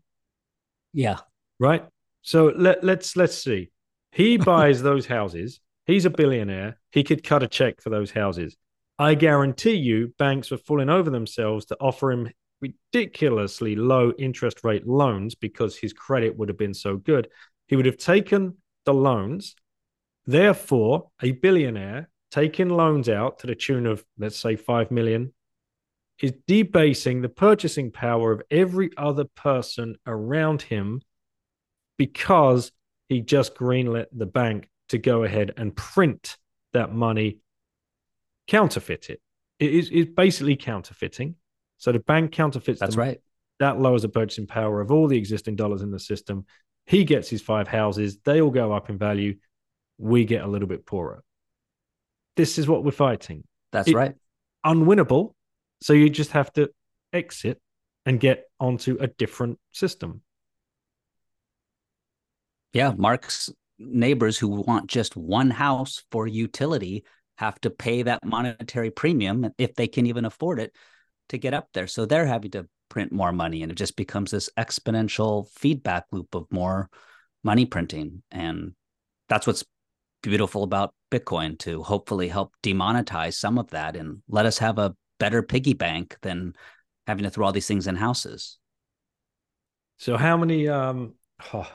Yeah, right? So let let's let's see. He buys those houses. He's a billionaire. He could cut a check for those houses. I guarantee you, banks were falling over themselves to offer him ridiculously low interest rate loans because his credit would have been so good. He would have taken the loans. Therefore, a billionaire taking loans out to the tune of, let's say, 5 million is debasing the purchasing power of every other person around him because he just greenlit the bank to go ahead and print that money, counterfeit it. It is it's basically counterfeiting. So the bank counterfeits that's right. that lowers the purchasing power of all the existing dollars in the system. He gets his five houses, they all go up in value. We get a little bit poorer. This is what we're fighting. That's It- right. Unwinnable. So you just have to exit and get onto a different system. Yeah, Mark's neighbors who want just one house for utility have to pay that monetary premium if they can even afford it to get up there. So they're having to print more money and it just becomes this exponential feedback loop of more money printing and that's what's beautiful about Bitcoin to hopefully help demonetize some of that and let us have a better piggy bank than having to throw all these things in houses. So how many um oh,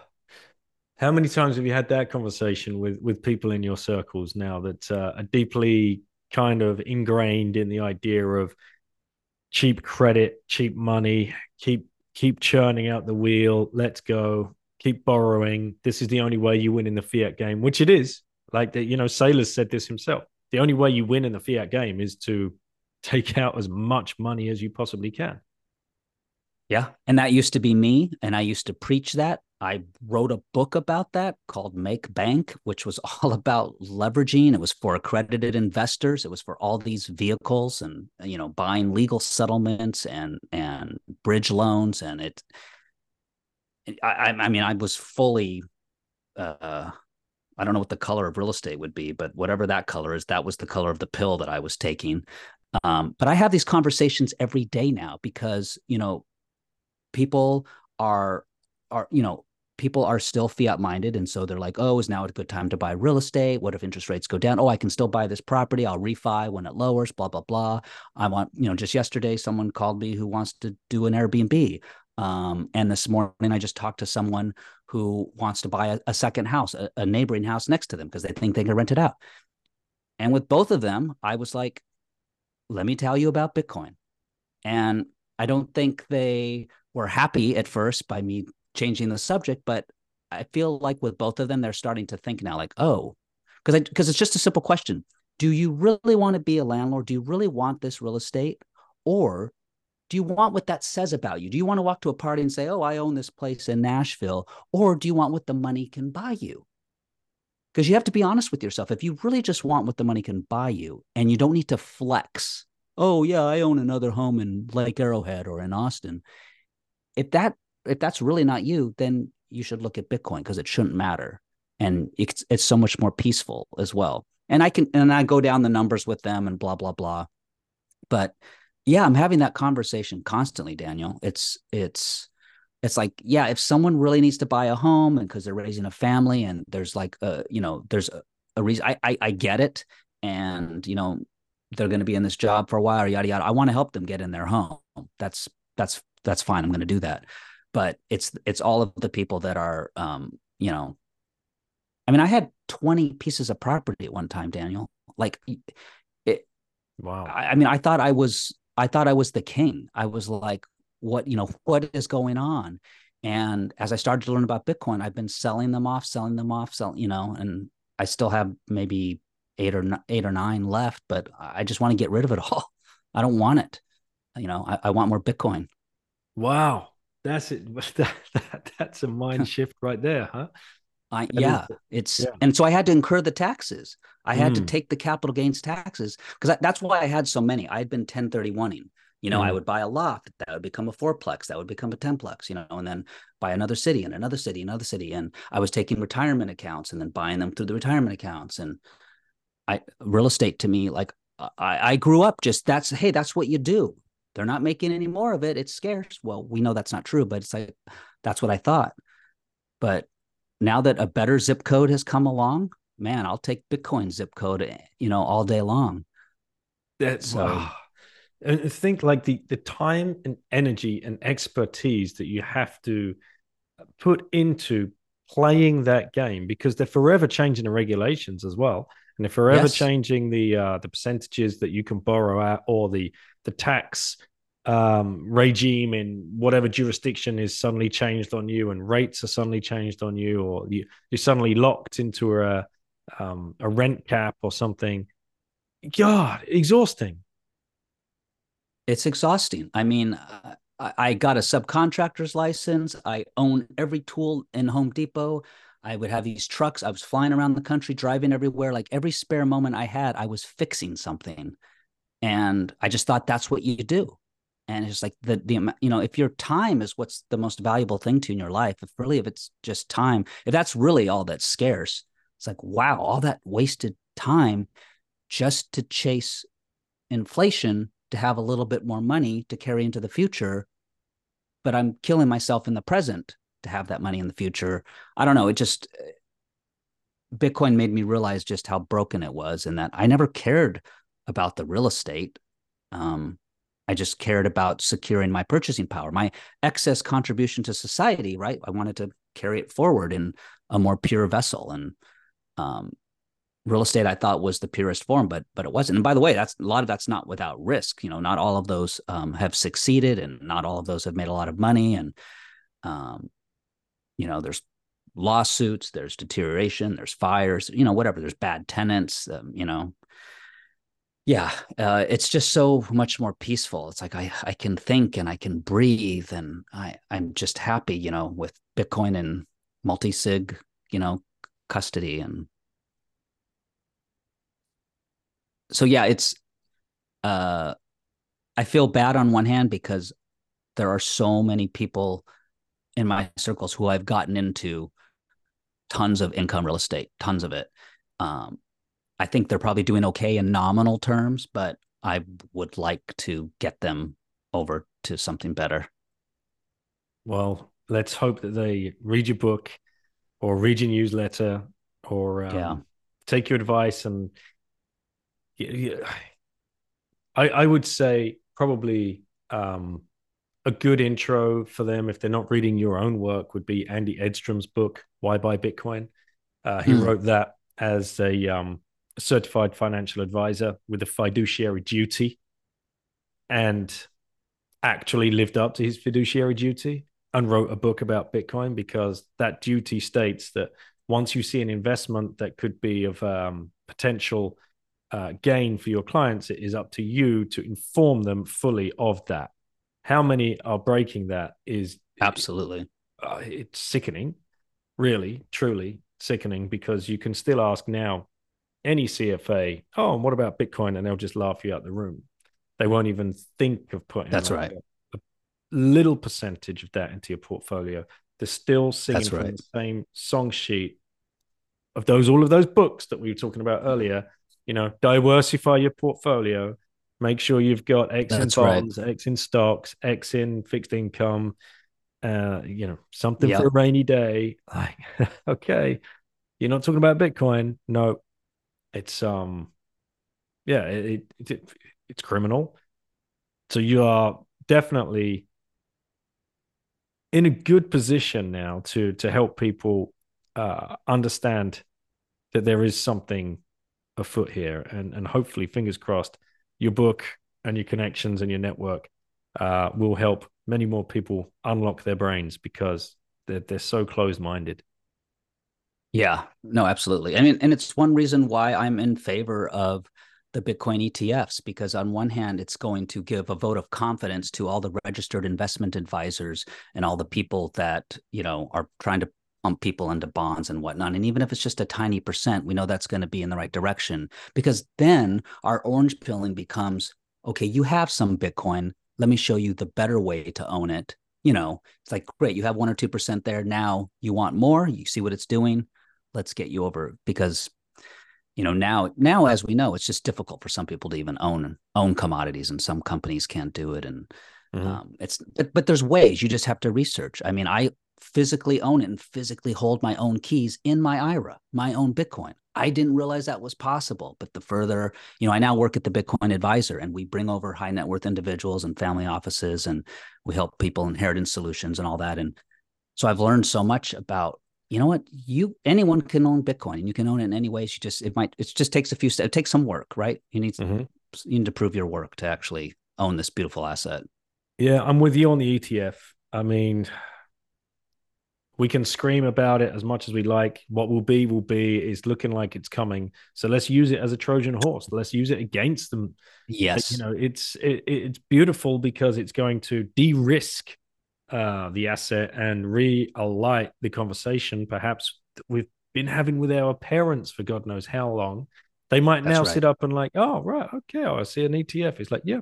how many times have you had that conversation with with people in your circles now that uh, are deeply kind of ingrained in the idea of cheap credit, cheap money, keep keep churning out the wheel, let's go, keep borrowing. This is the only way you win in the fiat game, which it is. Like that, you know, Saylor's said this himself. The only way you win in the fiat game is to take out as much money as you possibly can. Yeah. And that used to be me. And I used to preach that. I wrote a book about that called Make Bank, which was all about leveraging. It was for accredited investors. It was for all these vehicles and you know buying legal settlements and and bridge loans. And it, I, I mean, I was fully, uh, I don't know what the color of real estate would be, but whatever that color is, that was the color of the pill that I was taking. Um, but I have these conversations every day now because you know people are are you know people are still fiat minded. And so they're like, oh, is now a good time to buy real estate? What if interest rates go down? Oh, I can still buy this property. I'll refi when it lowers, blah, blah, blah. I want, you know, just yesterday, someone called me who wants to do an Airbnb. Um, and this morning, I just talked to someone who wants to buy a, a second house, a, a neighboring house next to them because they think they can rent it out. And with both of them, I was like, let me tell you about Bitcoin. And I don't think they were happy at first by me changing the subject, but I feel like with both of them, they're starting to think now, like, oh, because because it's just a simple question: Do you really want to be a landlord? Do you really want this real estate, or do you want what that says about you? Do you want to walk to a party and say, "Oh, I own this place in Nashville," or do you want what the money can buy you? Because you have to be honest with yourself. If you really just want what the money can buy you, and you don't need to flex, oh yeah, I own another home in Lake Arrowhead or in Austin. If that if that's really not you, then you should look at Bitcoin because it shouldn't matter. And it's it's so much more peaceful as well. And I can and I go down the numbers with them and blah blah blah. But yeah, I'm having that conversation constantly, Daniel. It's it's it's like yeah, if someone really needs to buy a home and because they're raising a family and there's like a you know there's a, a reason I, I I get it and you know they're going to be in this job for a while yada yada. I want to help them get in their home. That's that's that's fine. I'm going to do that but it's it's all of the people that are um you know i mean i had 20 pieces of property at one time daniel. Like it wow. I, I mean i thought i was i thought i was the king. I was like what you know what is going on? And as i started to learn about bitcoin i've been selling them off selling them off selling you know and i still have maybe eight or eight or nine left but i just want to get rid of it all. I don't want it. You know i, I want more bitcoin. Wow that's it. That, that, that's a mind shift right there, huh? I, yeah, it's yeah. and so I had to incur the taxes. I had mm. to take the capital gains taxes because that's why I had so many. I had been 1031ing. You know, mm. I would buy a loft that would become a fourplex, that would become a tenplex, you know, and then buy another city and another city, another city. And I was taking retirement accounts and then buying them through the retirement accounts. And I real estate to me, like I, I grew up just that's hey, that's what you do they're not making any more of it. It's scarce. Well, we know that's not true, but it's like that's what I thought. But now that a better zip code has come along, man, I'll take Bitcoin zip code, eh, you know, all day long. That's so, wow. And think like the the time and energy and expertise that you have to put into playing that game because they're forever changing the regulations as well and they're forever yes. changing the uh the percentages that you can borrow at or the the tax um, regime in whatever jurisdiction is suddenly changed on you, and rates are suddenly changed on you, or you, you're suddenly locked into a um, a rent cap or something. God, exhausting. It's exhausting. I mean, I, I got a subcontractor's license. I own every tool in Home Depot. I would have these trucks. I was flying around the country, driving everywhere. Like every spare moment I had, I was fixing something. And I just thought that's what you do. And it's like the the you know if your time is what's the most valuable thing to in your life, if really if it's just time, if that's really all that's scarce, it's like wow, all that wasted time just to chase inflation to have a little bit more money to carry into the future, but I'm killing myself in the present to have that money in the future. I don't know. It just eh, Bitcoin made me realize just how broken it was, and that I never cared about the real estate. Um, I just cared about securing my purchasing power, my excess contribution to society, right? I wanted to carry it forward in a more pure vessel. And um, real estate I thought was the purest form, but but it wasn't. And by the way, that's a lot of that's not without risk. You know, not all of those um, have succeeded, and not all of those have made a lot of money. And um, you know, there's lawsuits, there's deterioration, there's fires, you know, whatever. There's bad tenants, um, you know, yeah uh, it's just so much more peaceful. It's like i i can think and i can breathe and i i'm just happy you know with bitcoin and multi-sig you know custody and so yeah it's uh i feel bad on one hand because there are so many people in my circles who i've gotten into tons of income real estate tons of it um I think they're probably doing okay in nominal terms, but I would like to get them over to something better. Well, let's hope that they read your book or read your newsletter or um, Yeah. take your advice and. I, I would say probably um, a good intro for them if they're not reading your own work would be Andy Edstrom's book Why Buy Bitcoin. Uh, he Hmm. wrote that as a um, certified financial advisor with a fiduciary duty and actually lived up to his fiduciary duty and wrote a book about Bitcoin because that duty states that once you see an investment that could be of um, potential uh, gain for your clients, it is up to you to inform them fully of that. How many are breaking that is Absolutely. uh, it's sickening, really, truly sickening because you can still ask now any CFA, oh, and what about Bitcoin? And they'll just laugh you out the room. They won't even think of putting That's right. a, little percentage of that into your portfolio. They're still singing That's from right. the same song sheet of those all of those books that we were talking about earlier. You know, diversify your portfolio. Make sure you've got X That's in right. bonds, X in stocks, X in fixed income, uh, you know, something Yep. for a rainy day. Like, okay, you're not talking about Bitcoin. No, it's um, yeah, it, it, it it's criminal. So you are definitely in a good position now to to help people uh, understand that there is something afoot here, and and hopefully, fingers crossed, your book and your connections and your network uh, will help many more people unlock their brains because they're they're so closed minded. Yeah, no, absolutely. I mean, and it's one reason why I'm in favor of the Bitcoin ETFs, because on one hand, it's going to give a vote of confidence to all the registered investment advisors and all the people that, you know, are trying to pump people into bonds and whatnot. And even if it's just a tiny percent, we know that's going to be in the right direction because then our orange pilling becomes okay, you have some Bitcoin. Let me show you the better way to own it. You know, it's like, great, you have one or 2% there. Now you want more. You see what it's doing let's get you over because you know now now as we know it's just difficult for some people to even own own commodities and some companies can't do it and Mhm. um, it's but, but there's ways you just have to research i mean i physically own it and physically hold my own keys in my ira my own bitcoin i didn't realize that was possible but the further you know i now work at the bitcoin advisor and we bring over high net worth individuals and family offices and we help people inheritance solutions and all that and so i've learned so much about you know what you anyone can own bitcoin and you can own it in any ways you just it might it just takes a few steps it takes some work right you need Mhm. you need to prove your work to actually own this beautiful asset Yeah, I'm with you on the ETF. I mean, we can scream about it as much as we like. What will be, will be. It's looking like it's coming. So let's use it as a Trojan horse. Let's use it against them. yes You know, it's it, it's beautiful because it's going to de-risk uh, the asset and re-alight the conversation, perhaps we've been having with our parents for God knows how long. They might That's now right. sit up and like, oh right, okay, I see an ETF. It's like, yeah.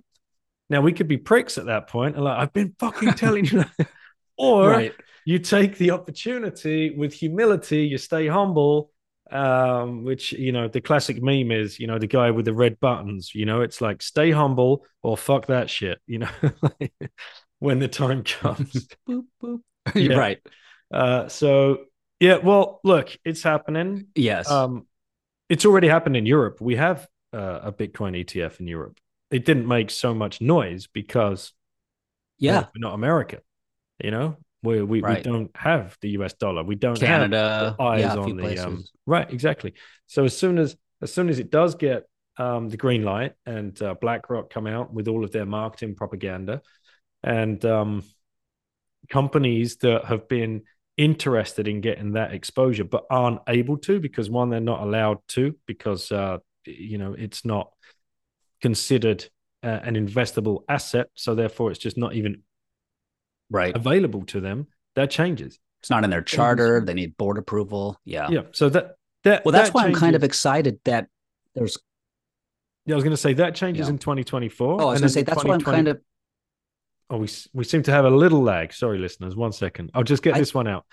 Now we could be pricks at that point, and like I've been fucking telling you. or you take the opportunity with humility, you stay humble. Um, which you know, the classic meme is, you know, the guy with the red buttons. You know, it's like stay humble or fuck that shit. You know, when the time comes. boop, boop. Yeah. right Uh, so yeah, well, look, it's happening. yes Um, it's already happened in Europe. We have uh, a Bitcoin ETF in Europe. It didn't make so much noise because yeah well, we're not America. You know, we we, we don't have the US dollar. We don't canada have eyes yeah on the um, right. Exactly. So as soon as as soon as it does get um, the green light and uh, BlackRock come out with all of their marketing propaganda and um, companies that have been interested in getting that exposure but aren't able to because one they're not allowed to because uh, you know it's not considered uh, an investable asset so therefore it's just not even right. available to them. That changes. It's not in their charter. They need board approval. Yeah. Yeah. So that that well that's that why i'm kind of excited that there's yeah i was going to say that changes Yeah. in 2024 oh i was and gonna say that's why i'm kind of oh we, we seem to have a little lag sorry listeners one second i'll just get I- this one out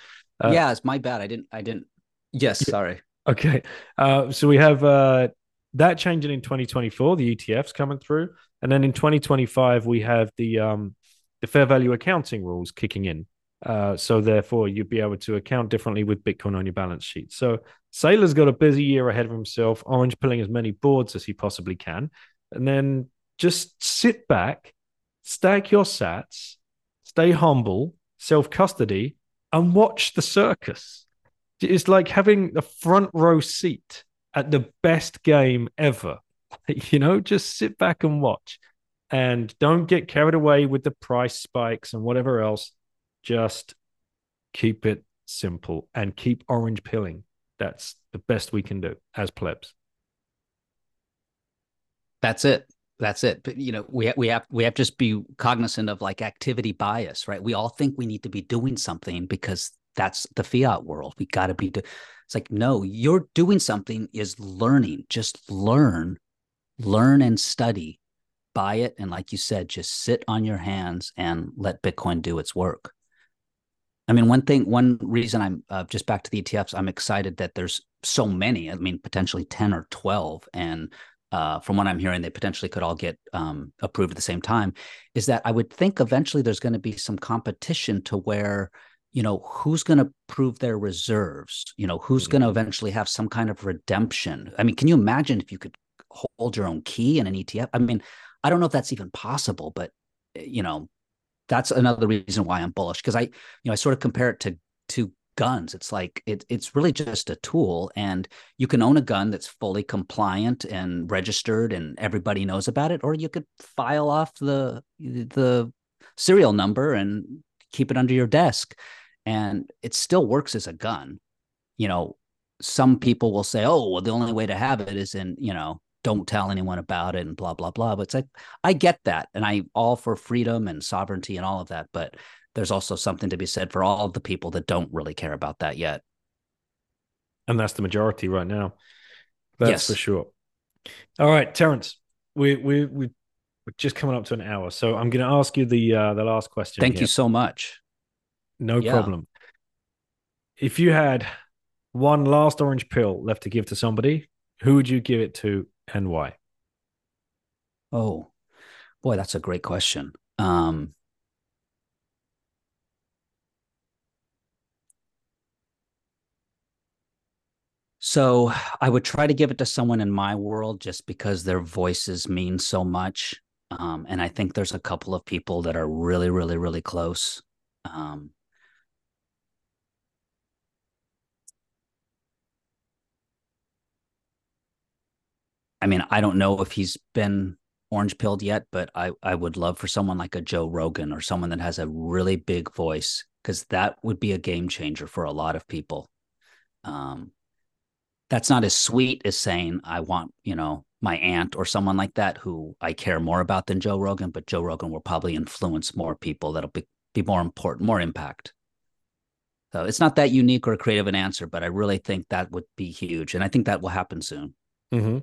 Uh, yeah it's my bad i didn't i didn't yes Yeah. sorry Okay. Uh, so we have uh, that changing in 2024, the ETFs coming through. And then in 2025, we have the um, the fair value accounting rules kicking in. Uh, so therefore, you'd be able to account differently with Bitcoin on your balance sheet. So Saylor's got a busy year ahead of himself, orange pulling as many boards as he possibly can, and then just sit back, stack your sats, stay humble, self custody, and watch the circus. It's like having a front row seat at the best game ever. You know, just sit back and watch and don't get carried away with the price spikes and whatever else. Just keep it simple and keep orange pilling. That's the best we can do as plebs. That's it. That's it. But you know, we we have we have to just be cognizant of like activity bias, right? We all think we need to be doing something because that's the fiat world. We got to be. Do- it's like no, you're doing something is learning. Just learn, learn and study. Buy it, and like you said, just sit on your hands and let Bitcoin do its work. I mean, one thing, one reason I'm uh, just back to the ETFs. I'm excited that there's so many. I mean, potentially ten or twelve, and uh, from what I'm hearing, they potentially could all get um, approved at the same time. Is that I would think eventually there's going to be some competition to where, you know, who's going to prove their reserves? You know, who's mm-hmm. going to eventually have some kind of redemption? I mean, can you imagine if you could hold your own key in an ETF? I mean, I don't know if that's even possible, but eh, you know, that's another reason why I'm bullish because I, you know, I sort of compare it to to guns. It's like it, it's really just a tool, and you can own a gun that's fully compliant and registered, and everybody knows about it, or you could file off the the serial number and keep it under your desk, and it still works as a gun. You know, some people will say, "Oh, well, the only way to have it is in you know." Don't tell anyone about it and blah blah blah. But it's like I get that, and I all for freedom and sovereignty and all of that. But there's also something to be said for all the people that don't really care about that yet. And that's the majority right now. That's yes. for sure. All right, Terence, we we we we're just coming up to an hour, so I'm going to ask you the uh, the last question. Thank here. you so much. No yeah. problem. If you had one last orange pill left to give to somebody, who would you give it to and why? Oh, boy, that's a great question. Um, So I would try to give it to someone in my world just because their voices mean so much. Um, and I think there's a couple of people that are really, really, really close. Um, I mean, I don't know if he's been orange pilled yet, but I, I would love for someone like a Joe Rogan or someone that has a really big voice because that would be a game changer for a lot of people. Um, that's not as sweet as saying I want, you know, my aunt or someone like that who I care more about than Joe Rogan, but Joe Rogan will probably influence more people that'll be, be more important, more impact. So it's not that unique or creative an answer, but I really think that would be huge. And I think that will happen soon. Mm-hmm.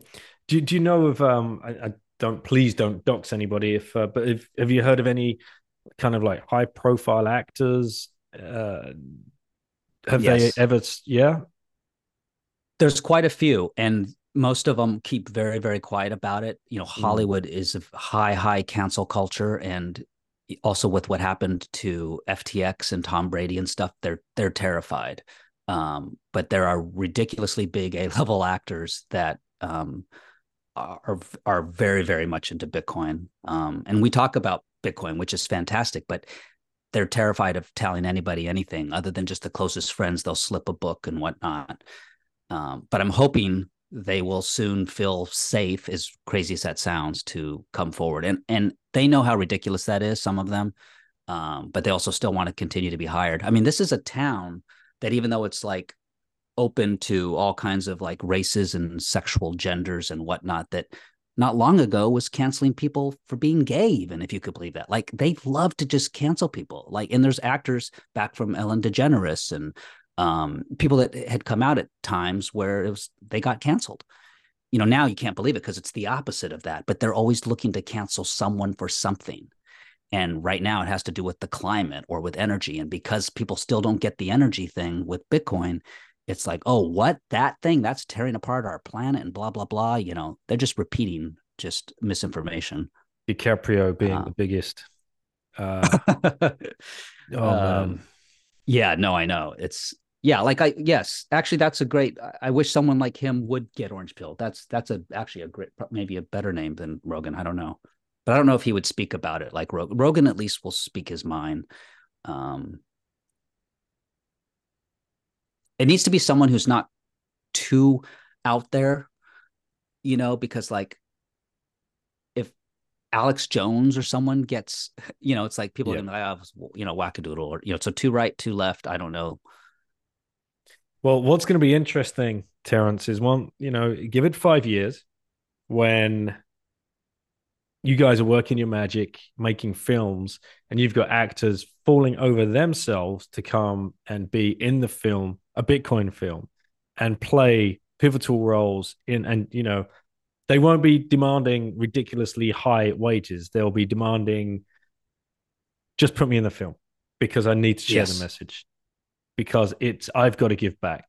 Do, do you know of, um, I, I don't, please don't dox anybody if, uh, but if, have you heard of any kind of like high profile actors? Uh, have yes. they ever, yeah? There's quite a few, and most of them keep very, very quiet about it. You know, mm. Hollywood mm. is a high, high cancel culture, and also with what happened to FTX and Tom Brady and stuff, they're they're terrified. Um, but there are ridiculously big A level actors that um, are are very, very much into Bitcoin. Um, and we talk about Bitcoin, which is fantastic, but they're terrified of telling anybody anything other than just the closest friends. They'll slip a book and whatnot. Um, but I'm hoping they will soon feel safe, as crazy as that sounds, to come forward. And and they know how ridiculous that is, some of them. Um, but they also still want to continue to be hired. I mean, this is a town that even though it's like open to all kinds of like races and sexual genders and whatnot, that not long ago was canceling people for being gay, even if you could believe that. Like they love to just cancel people. Like, and there's actors back from Ellen DeGeneres and um, people that had come out at times where it was they got canceled. You know, now you can't believe it because it's the opposite of that. But they're always looking to cancel someone for something. And right now it has to do with the climate or with energy. And because people still don't get the energy thing with Bitcoin, it's like, oh, what? That thing that's tearing apart our planet and blah, blah, blah. You know, they're just repeating just misinformation. DiCaprio being uh, the biggest. Uh, oh, um, Yeah, no, I know. It's yeah, like I yes, actually that's a great I wish someone like him would get orange pill. That's that's a actually a great maybe a better name than Rogan. I don't know. But I don't know if he would speak about it like Rogan. Rogan at least will speak his mind. Um it needs to be someone who's not too out there, you know, because like if Alex Jones or someone gets, you know, it's like people Yeah. are gonna be like, oh, you know, wackadoodle or you know, so two right, two left. I don't know. Well, what's going to be interesting, Terence, is one, you know, give it five years when you guys are working your magic, making films, and you've got actors falling over themselves to come and be in the film, a Bitcoin film, and play pivotal roles in, and, you know, they won't be demanding ridiculously high wages. They'll be demanding, just put me in the film because I need to share Yes. the message because it's I've got to give back.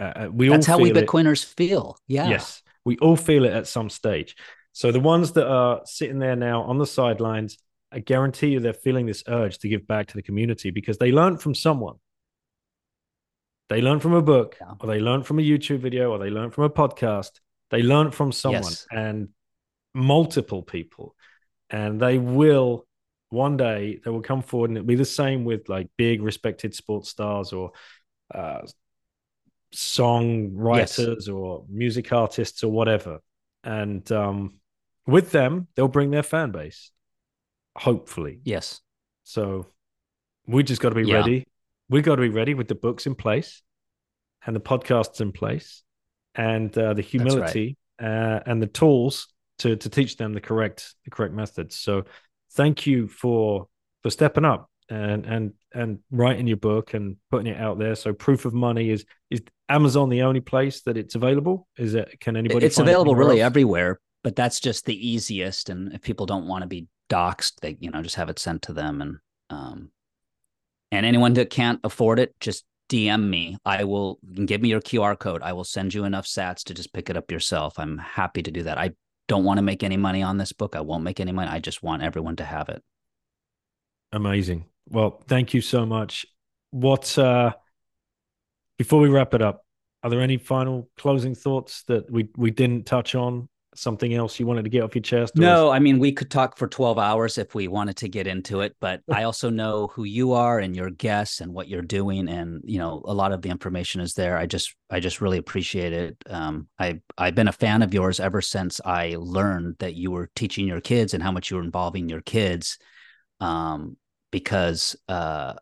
Uh, Uh, we That's how we feel it. Bitcoiners feel. Yeah. Yes, we all feel it at some stage. So the ones that are sitting there now on the sidelines, I guarantee you they're feeling this urge to give back to the community because they learned from someone. They learned from a book, Yeah. or they learned from a YouTube video, or they learned from a podcast. They learned from someone Yes. and multiple people, and they will one day they will come forward, and it'll be the same with like big respected sports stars or uh, song writers or music artists or whatever. And um, with them, they'll bring their fan base, hopefully. Yes. So we just got to be Yeah. ready. We got to be ready with the books in place and the podcasts in place and uh, the humility uh, and the tools to to teach them the correct the correct methods. So thank you for for stepping up and and and writing your book and putting it out there. So proof of money is is Amazon the only place that it's available? Is it can anybody? it's find it available anywhere really else? everywhere, but that's just the easiest. And if people don't want to be doxxed, they you know just have it sent to them. And um, and anyone that can't afford it, just DM me. I will give me your QR code. I will send you enough Sats to just pick it up yourself. I'm happy to do that. I don't want to make any money on this book. I won't make any money. I just want everyone to have it. Amazing. Well, thank you so much. What uh before we wrap it up, are there any final closing thoughts that we we didn't touch on? Something else you wanted to get off your chest? is- No, I mean, we could talk for 12 hours if we wanted to get into it, but I also know who you are and your guests and what you're doing. And, you know, a lot of the information is there. I just, I just really appreciate it. Um, I, I've been a fan of yours ever since I learned that you were teaching your kids and how much you were involving your kids. Um, because, uh,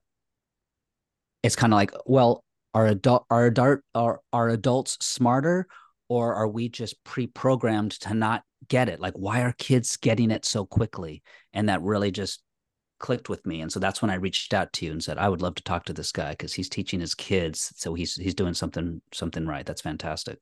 it's kind of like, well, are adult, are adult, are, are adults smarter or are we just pre-programmed to not get it? Like why are kids getting it so quickly? And that really just clicked with me. And so that's when i reached out to you and said i would love to talk to this guy because he's teaching his kids so he's he's doing something something right. That's fantastic.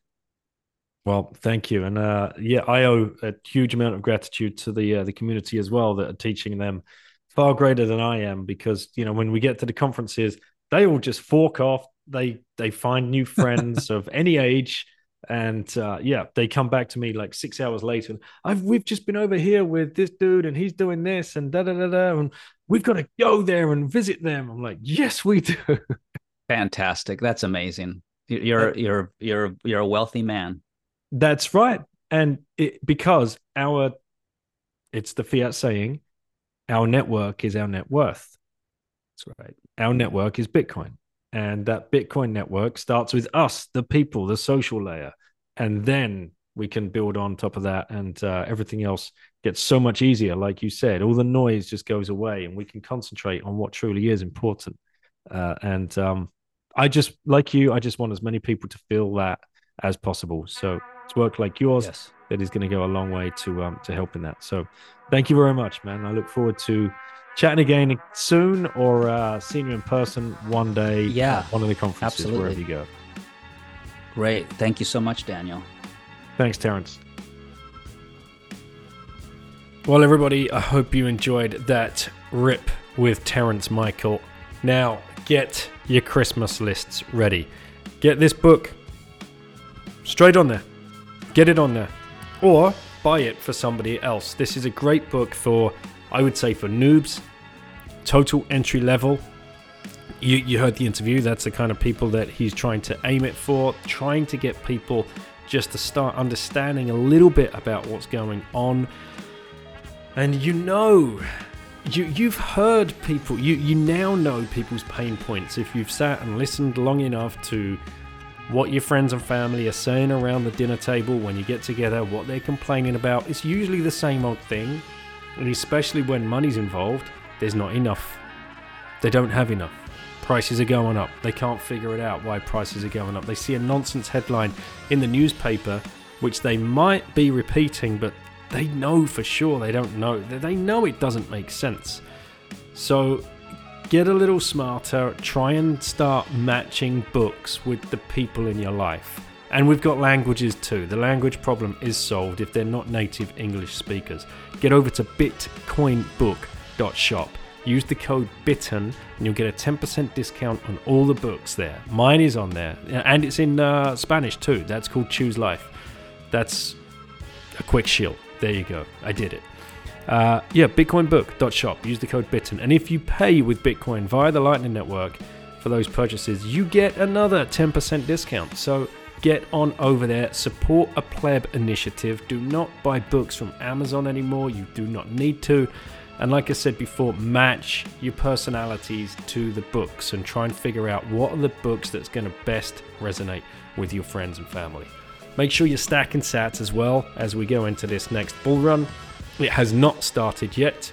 Well, thank you, and uh, yeah, I owe a huge amount of gratitude to the uh, the community as well that are teaching them far greater than I am because you know when we get to the conferences, they all just fork off. They they find new friends of any age, and uh, yeah, they come back to me like six hours later. I've we've just been over here with this dude, and he's doing this, and da da da da, and we've got to go there and visit them. I'm like, yes, we do. fantastic that's amazing You- you're you're you're you're a wealthy man That's right. And it, because our, it's the fiat saying, our network is our net worth. that's right Our network is Bitcoin. And that Bitcoin network starts with us, the people, the social layer. And then we can build on top of that. And uh, everything else gets so much easier. Like you said, all the noise just goes away and we can concentrate on what truly is important. Uh, and um, I just, like you, I just want as many people to feel that as possible. So it's work like yours yes that is going to go a long way to um to helping that. So thank you very much, man. I look forward to chatting again soon or uh, seeing you in person one day. Yeah, at one of the conferences absolutely. wherever you go. great thank you so much daniel Thanks, Terence. Well, everybody, I hope you enjoyed that rip with Terence Michael. Now, get your Christmas lists ready. Get this book straight on there. Get it on there. Or buy it for somebody else. This is a great book for, I would say, for noobs, total entry level. You, you heard the interview. That's the kind of people that he's trying to aim it for, trying to get people just to start understanding a little bit about what's going on. And you know, you you've heard people. You you now know people's pain points if you've sat and listened long enough to what your friends and family are saying around the dinner table when you get together, what they're complaining about. It's usually the same old thing, and especially when money's involved, there's not enough. They don't have enough. Prices are going up. They can't figure it out why prices are going up. They see a nonsense headline in the newspaper, which they might be repeating, but they know for sure they don't know. They know it doesn't make sense. So get a little smarter. Try and start matching books with the people in your life. And we've got languages too. The language problem is solved if they're not native English speakers. Get over to bitcoinbook.shop Use the code BITTEN and you'll get a 10% discount on all the books there. Mine is on there and it's in uh, Spanish too. That's called Choose Life. That's a quick shield. There you go. I did it. Uh, yeah, bitcoinbook.shop. Use the code BITTEN. And if you pay with Bitcoin via the Lightning Network for those purchases, you get another 10% discount. So get on over there, support a pleb initiative. Do not buy books from Amazon anymore. You do not need to. And like I said before, match your personalities to the books and try and figure out what are the books that's going to best resonate with your friends and family. Make sure you're stacking sats as well as we go into this next bull run. It has not started yet.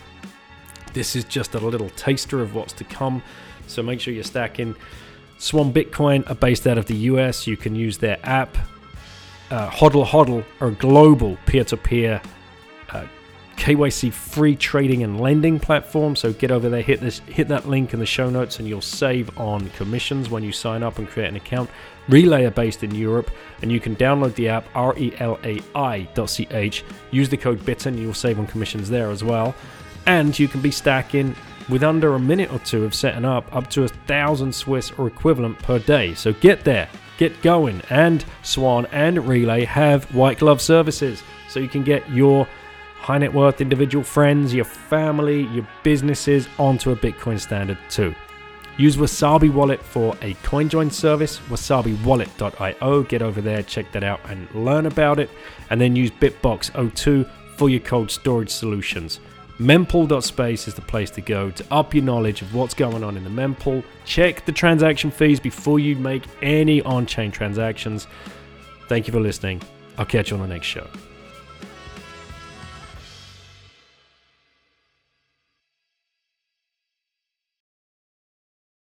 This is just a little taster of what's to come. So make sure you're stacking. Swan Bitcoin are based out of the US. You can use their app. Uh, Hodl Hodl are global peer to peer KYC free trading and lending platform. So get over there, hit this, hit that link in the show notes, and you'll save on commissions when you sign up and create an account. Relai are based in Europe, and you can download the app R E L A I.ch. Use the code BITTEN, you'll save on commissions there as well. And you can be stacking with under a minute or two of setting up up to a thousand Swiss or equivalent per day. So get there, get going. And Swan and Relai have white glove services, so you can get your high net worth individual friends, your family, your businesses onto a Bitcoin standard too. Use Wasabi Wallet for a CoinJoin service, wasabiwallet.io. Get over there, check that out, and learn about it. And then use Bitbox02 for your cold storage solutions. Mempool.space is the place to go to up your knowledge of what's going on in the mempool. Check the transaction fees before you make any on chain transactions. Thank you for listening. I'll catch you on the next show.